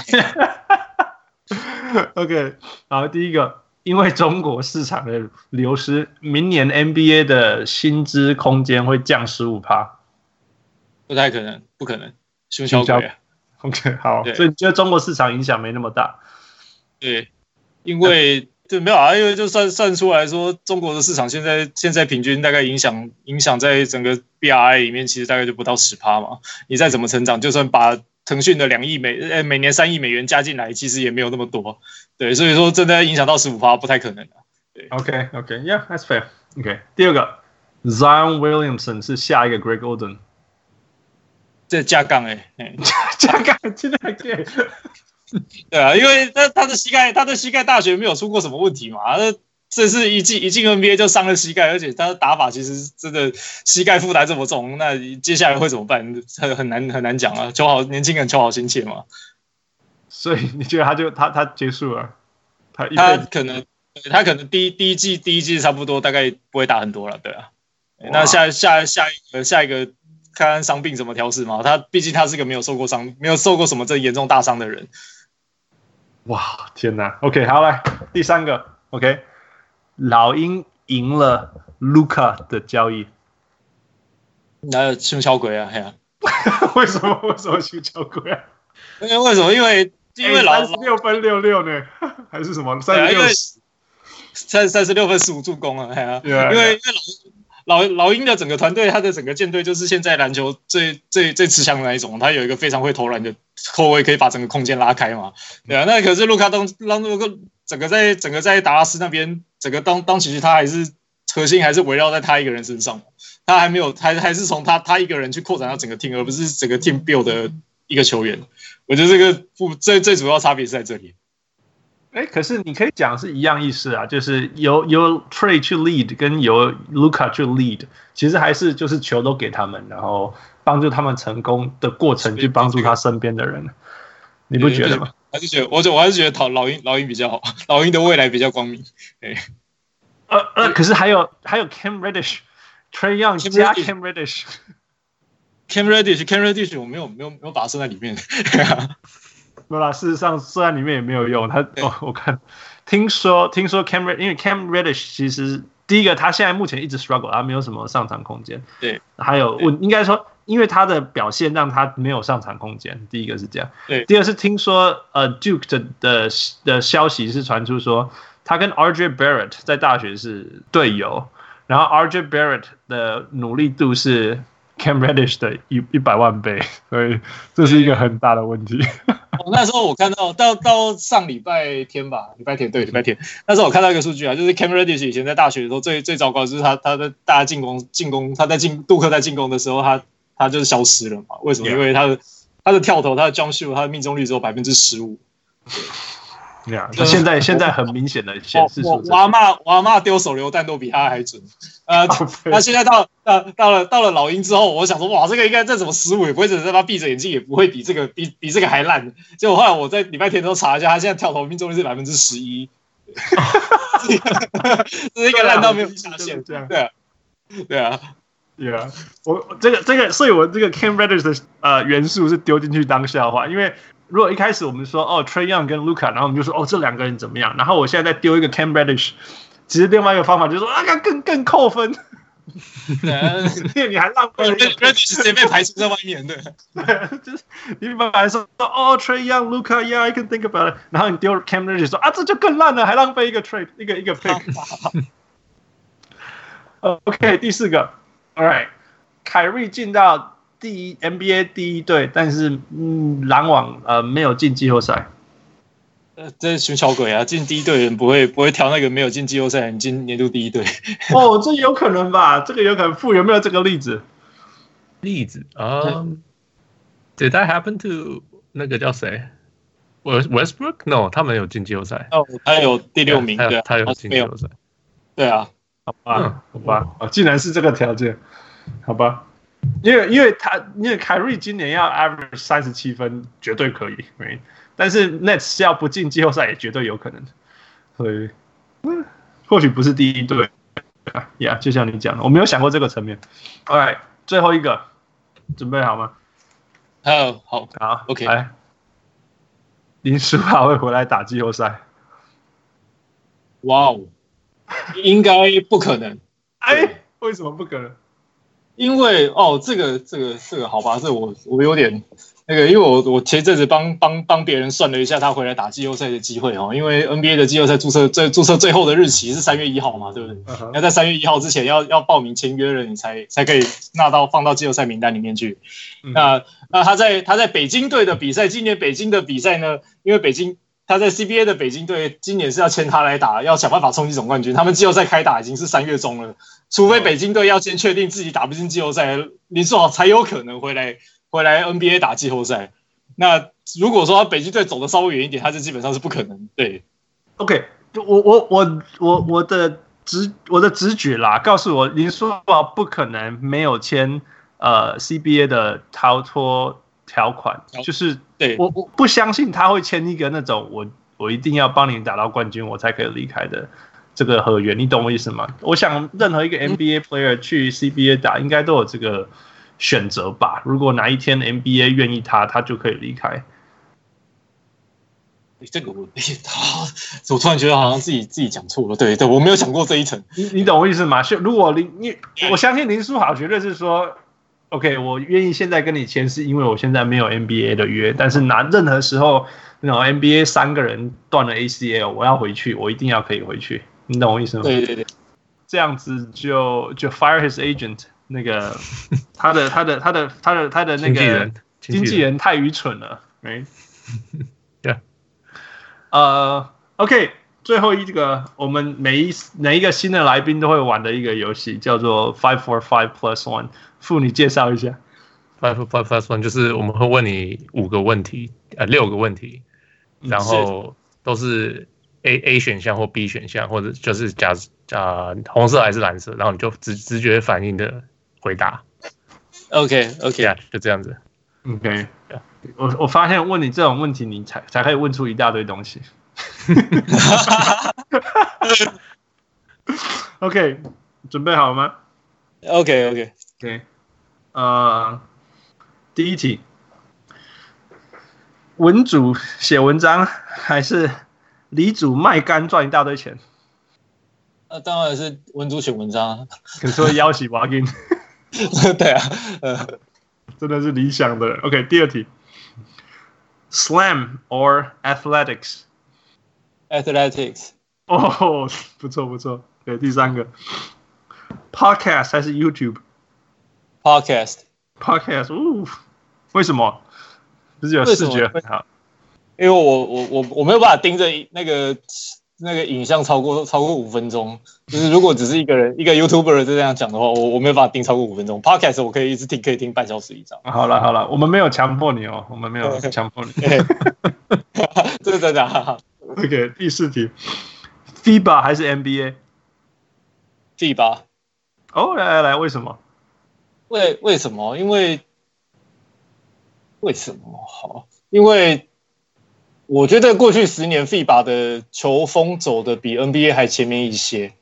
[LAUGHS] OK，好，第一个。因为中国市场的流失，明年 NBA 的薪资空间会降十五趴，不太可能，不可能，熊小鬼。OK，好，所以你觉得中国市场影响没那么大？对，因为就没有啊，因为就算算出来说，中国的市场现在现在平均大概影响影响在整个 BRI 里面，其实大概就不到十趴嘛。你再怎么成长，就算把腾讯的两亿美呃每年三亿美元加进来，其实也没有那么多，对，所以说真的影响到十五趴不太可能的。对，OK OK，Yeah，that's fair。OK，第二个，Zion Williamson 是下一个 Greg Oden，这架杠哎，[LAUGHS] 架杠现在还可以，[LAUGHS] 对啊，因为他他的膝盖他的膝盖大学没有出过什么问题嘛，这是一进一进 NBA 就伤了膝盖，而且他的打法其实真的膝盖负担这么重，那接下来会怎么办？很很难很难讲啊！求好年轻人求好心切嘛。所以你觉得他就他他结束了？他他可能他可能第一第一季第一季差不多大概不会打很多了，对啊。那下下下一个下一个看看伤病怎么调试嘛。他毕竟他是个没有受过伤没有受过什么这严重大伤的人。哇天哪！OK 好来第三个 OK。老鹰赢了卢卡的交易，那胸敲鬼啊？嘿啊！[LAUGHS] 为什么？为什么胸敲鬼啊？因为为什么？因为因为老六分六六呢？[LAUGHS] 还是什么三十六？三三十六分十五助攻啊！对啊！因为因为老老老鹰的整个团队，他的整个舰队就是现在篮球最最最吃香的那一种，他有一个非常会投篮的后卫，可以把整个空间拉开嘛？对啊，那可是卢卡东让那个整个在整个在达拉斯那边。整个当当其实他还是核心还是围绕在他一个人身上，他还没有还还是从他他一个人去扩展到整个 team，而不是整个 team build 的一个球员。我觉得这个不最最主要差别是在这里。哎，可是你可以讲是一样意思啊，就是由由 Trey 去 lead 跟由 Luca 去 lead，其实还是就是球都给他们，然后帮助他们成功的过程去帮助他身边的人，你不觉得吗？还是觉得，我我还是觉得讨老鹰老鹰比较好，老鹰的未来比较光明。对，呃呃，可是还有还有 Cam Reddish，Trae Young 加 Cam Reddish，Cam Reddish，Cam Reddish，我没有没有没有把它设在里面。[LAUGHS] 没有啦，事实上设在里面也没有用。他哦，我看听说听说 Cam Reddish，因为 Cam Reddish 其实第一个他现在目前一直 struggle，他没有什么上场空间。对，还有我应该说。因为他的表现让他没有上场空间，第一个是这样。对，第二是听说呃，Duke 的的的消息是传出说，他跟 RJ Barrett 在大学是队友，然后 RJ Barrett 的努力度是 Cam Reddish 的一一百万倍，所以这是一个很大的问题。哦，那时候我看到到到上礼拜天吧，礼拜天对礼拜天，那时候我看到一个数据啊，就是 Cam Reddish 以前在大学的时候最最糟糕就是他他的大家进攻进攻他在进杜克在进攻的时候他他就是消失了嘛？为什么因为他的他的跳投他的 jump shot 他的命中率只有百分之十五。对啊，他现在现在很明显的显示出，我阿嬷我阿嬷丢手榴弹都比他还准。呃，[LAUGHS] 那现在到到到了到了老鹰之后，我想说，哇，这个应该再怎么失误也不会，只是他闭着眼睛也不会比这个比比这个还烂。结果后来我在礼拜天都查一下，他现在跳投命中率是百分之十一，[LAUGHS] 这是一个烂到没有下限。对啊，对啊，对啊，我这个这个，所以我这个 Cam Reddish 的呃元素是丢进去当笑话，因为。如果一开始我们说哦，Trae Young 跟 Luca，然后我们就说哦，这两个人怎么样？然后我现在再丢一个 Cam Reddish，其实另外一个方法就是说啊，更更扣分，[LAUGHS] 你还浪费了 Reddish 直接被排除在外面的。对，[LAUGHS] 就是你本来说哦，Trae Young、Luca、Yeah，I can think about it，然后你丢 Cam Reddish 说啊，这就更烂了，还浪费一个 trade，一个一个 [LAUGHS] pick。OK，第四个，All right，凯瑞进到。第一 NBA 第一队，但是嗯，篮网呃没有进季后赛。呃，这是小鬼啊！进第一队的人不会不会挑那个没有进季后赛，你进年度第一队。[LAUGHS] 哦，这有可能吧？这个有可能。富有没有这个例子？例子啊、um,？Did that happen to 那个叫谁？Westbrook？No，他没有进季后赛。哦，他有第六名，对，他有进季后赛。对啊，好吧，嗯、好吧，哦，既然是这个条件，好吧。因为因为他因为凯瑞今年要 average 三十七分绝对可以，right?，但是 Nets 要不进季后赛也绝对有可能，所以或许不是第一队啊，Yeah，就像你讲的，我没有想过这个层面。Alright，最后一个准备好吗？好，好，好，OK。来，林书豪会回来打季后赛？哇哦，应该不可能。哎，为什么不可能？因为哦，这个这个这个好吧，这我我有点那个，因为我我前一阵子帮帮帮别人算了一下他回来打季后赛的机会哦，因为 NBA 的季后赛注册最注册最后的日期是三月一号嘛，对不对？要、uh huh. 在三月一号之前要要报名签约了，你才才可以纳到放到季后赛名单里面去。Uh huh. 那那他在他在北京队的比赛，今年北京的比赛呢，因为北京。他在 CBA 的北京队今年是要签他来打，要想办法冲击总冠军。他们季后赛开打已经是三月中了，除非北京队要先确定自己打不进季后赛，林书豪才有可能回来回来 NBA 打季后赛。那如果说北京队走的稍微远一点，他就基本上是不可能。对，OK，我我我我我的直我的直觉啦，告诉我林书豪不可能没有签呃 CBA 的逃脱。条款就是，对我我不相信他会签一个那种我我一定要帮你打到冠军我才可以离开的这个合约，你懂我意思吗？我想任何一个 NBA player 去 CBA 打，应该都有这个选择吧。如果哪一天 NBA 愿意他，他就可以离开。这个我 [LAUGHS] 他，我突然觉得好像自己自己讲错了。对对，我没有想过这一层。你你懂我意思吗？如果林你，我相信林书豪绝对是说。OK，我愿意现在跟你签，是因为我现在没有 NBA 的约。但是拿任何时候那种 NBA 三个人断了 ACL，我要回去，我一定要可以回去。你懂我意思吗？对对对，这样子就就 fire his agent，那个 [LAUGHS] 他的他的他的他的他的那个经纪人太愚蠢了，没？对，呃，OK，最后一个我们每一每一个新的来宾都会玩的一个游戏叫做 Five Four Five Plus One。付你介绍一下，Five Five Plus One 就是我们会问你五个问题，呃，六个问题，然后都是 A A 选项或 B 选项，或者就是假假红色还是蓝色，然后你就直直觉反应的回答。OK OK 啊，就这样子。OK，我我发现问你这种问题，你才才可以问出一大堆东西。[LAUGHS] [LAUGHS] OK，准备好了吗？OK OK OK。呃，第一题，文主写文章还是李主卖肝赚一大堆钱？那、[LAUGHS] 呃、当然是文主写文章啊，可说要挟挖金。对啊，呃，真的是理想的。OK，第二题，Slam or Athletics？Athletics。哦，不错不错。对，第三个，Podcast 还是 YouTube？Podcast，Podcast，哦，为什么？就是有视觉很好。因为我我我我没有办法盯着那个那个影像超过超过五分钟。就是如果只是一个人一个 YouTuber 这样讲的话，我我没有办法盯超过五分钟。Podcast 我可以一直听，可以听半小时以上。好了好了，我们没有强迫你哦，我们没有强迫你。[LAUGHS] 这是 [LAUGHS] 真的。啊。OK，第四题，FIBA 还是 NBA？FIBA。哦，来来来，为什么？为为什么？因为为什么？好，因为。我觉得过去十年 FIBA 的球风走的比 NBA 还前面一些，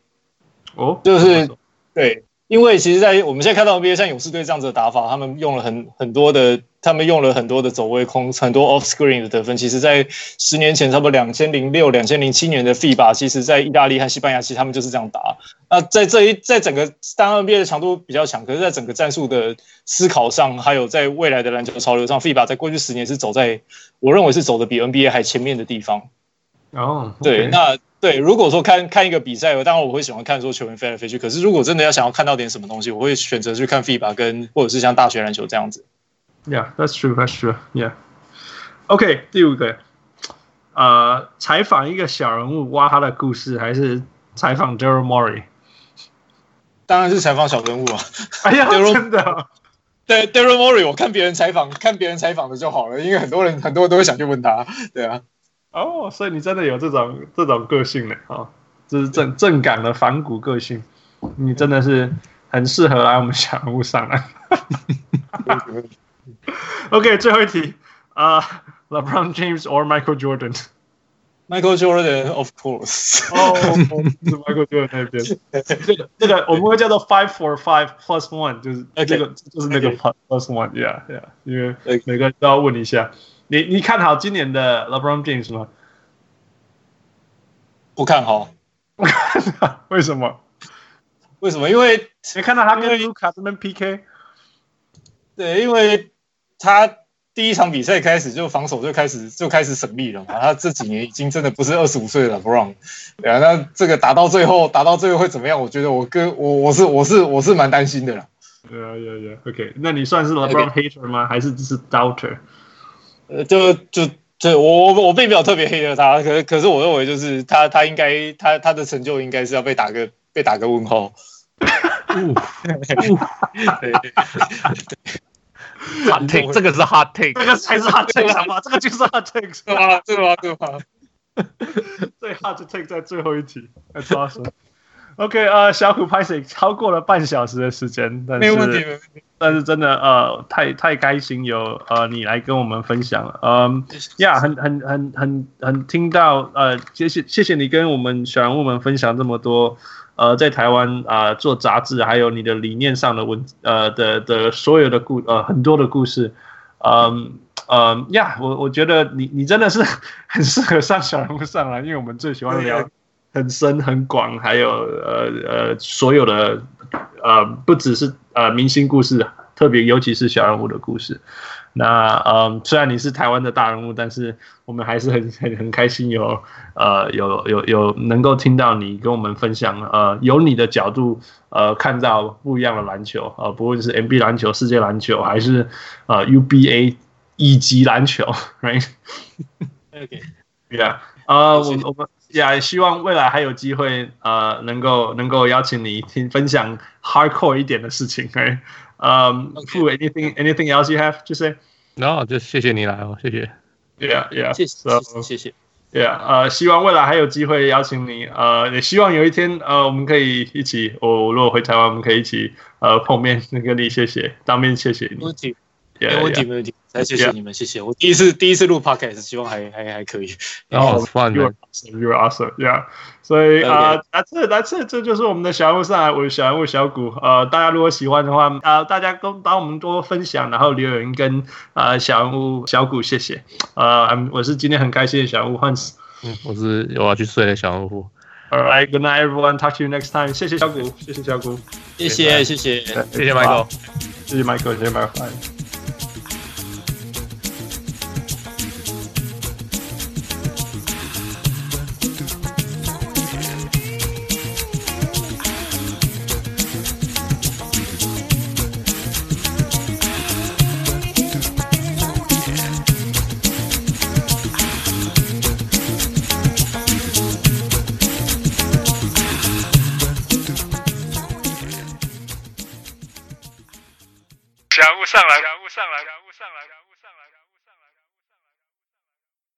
哦，就是对，因为其实，在我们现在看到 NBA 像勇士队这样子的打法，他们用了很很多的。他们用了很多的走位空，很多 off screen 的得分。其实，在十年前，差不多两千零六、两千零七年的 FIBA，其实，在意大利和西班牙，其实他们就是这样打。那在这一，在整个当然 NBA 的强度比较强，可是，在整个战术的思考上，还有在未来的篮球潮流上，FIBA 在过去十年是走在我认为是走的比 NBA 还前面的地方。哦，对，那对，如果说看看一个比赛，当然我会喜欢看说球员飞来飞去。可是，如果真的要想要看到点什么东西，我会选择去看 FIBA，跟或者是像大学篮球这样子。Yeah, that's true. That's true. Yeah. OK，第五个，呃，采访一个小人物，挖他的故事，还是采访 Daryl Morey？当然是采访小人物啊！哎呀 [LAUGHS] 真的，[LAUGHS] 对 Daryl Morey，我看别人采访，看别人采访的就好了，因为很多人很多人都会想去问他。对啊。哦，所以你真的有这种这种个性呢？啊、哦，这是正正港的反骨个性，你真的是很适合来我们小屋上来。OK，最后一题啊、uh,，LeBron James or Michael Jordan？Michael Jordan，of course。哦，是 Michael Jordan 那边。这个这个我们会叫做 five for five plus one，就是这个.就是那个 plus plus one，yeah yeah。因为每个人都要问一下，你你看好今年的 LeBron James 吗？不看好。[LAUGHS] 为什么？为什么？因为你看到他跟卢卡这边 PK。对，因为他第一场比赛开始就防守就开始就开始省力了嘛。他这几年已经真的不是二十五岁了，LeBron。对啊，那这个打到最后，打到最后会怎么样？我觉得我跟我我是我是我是蛮担心的啦。对啊，对啊，对啊。OK，那你算是 LeBron hater 吗还是只是 doubter？呃，就就就我我并没有特别 hater 他，可是可是我认为就是他他应该他他的成就应该是要被打个被打个问号。对。hot take，这个是 hot take，这个才是 hot take 好吗？这个就是 hot take 是吧？对吧？对吧？最 hot take 在最后一题，太抓手。OK，呃，小虎拍摄超过了半小时的时间，但是没问题，没问题。但是真的呃，太太开心有呃你来跟我们分享了，嗯，呀，很很很很很听到呃，谢谢谢谢你跟我们小人物们分享这么多。呃，在台湾啊、呃，做杂志，还有你的理念上的文，呃的的所有的故，呃很多的故事，嗯嗯呀，我我觉得你你真的是 [LAUGHS] 很适合上小人物上来，因为我们最喜欢聊很深很广，还有呃呃所有的呃不只是呃明星故事，特别尤其是小人物的故事。那呃，虽然你是台湾的大人物，但是我们还是很 [LAUGHS] 很很开心有呃有有有能够听到你跟我们分享呃由你的角度呃看到不一样的篮球呃不论是 NBA 篮球、世界篮球还是呃 UBA 乙级篮球，[LAUGHS] right？OK，Yeah，啊我我们也希望未来还有机会呃能够能够邀请你听分享 hardcore 一点的事情，right？Um, Fu, anything, anything else you have to say? No, 就谢谢你来哦，谢谢。Yeah, yeah. 谢谢，谢谢。Yeah，呃，希望未来还有机会邀请你，呃，也希望有一天，呃，我们可以一起，我如果回台湾，我们可以一起，呃，碰面，跟你谢谢，当面谢谢你。没问题，没问题。再谢谢你们，谢谢。我第一次第一次录 podcast，希望还还还可以。然后，You're awesome，You're awesome，Yeah。所以啊，That's it，That's it，这就是我们的小人物上来，我是小人物小谷。呃，大家如果喜欢的话，啊，大家都帮我们多分享，然后留言跟啊小人物小谷谢谢。呃，我是今天很开心的小人物 Hans。嗯，我是我要去睡的小人物。All right, good night everyone。Talk to you next time。谢谢小谷，谢谢小谷，谢谢谢谢谢谢 Michael，谢谢 Michael，谢谢 Michael。上来，强物上来，强物上来。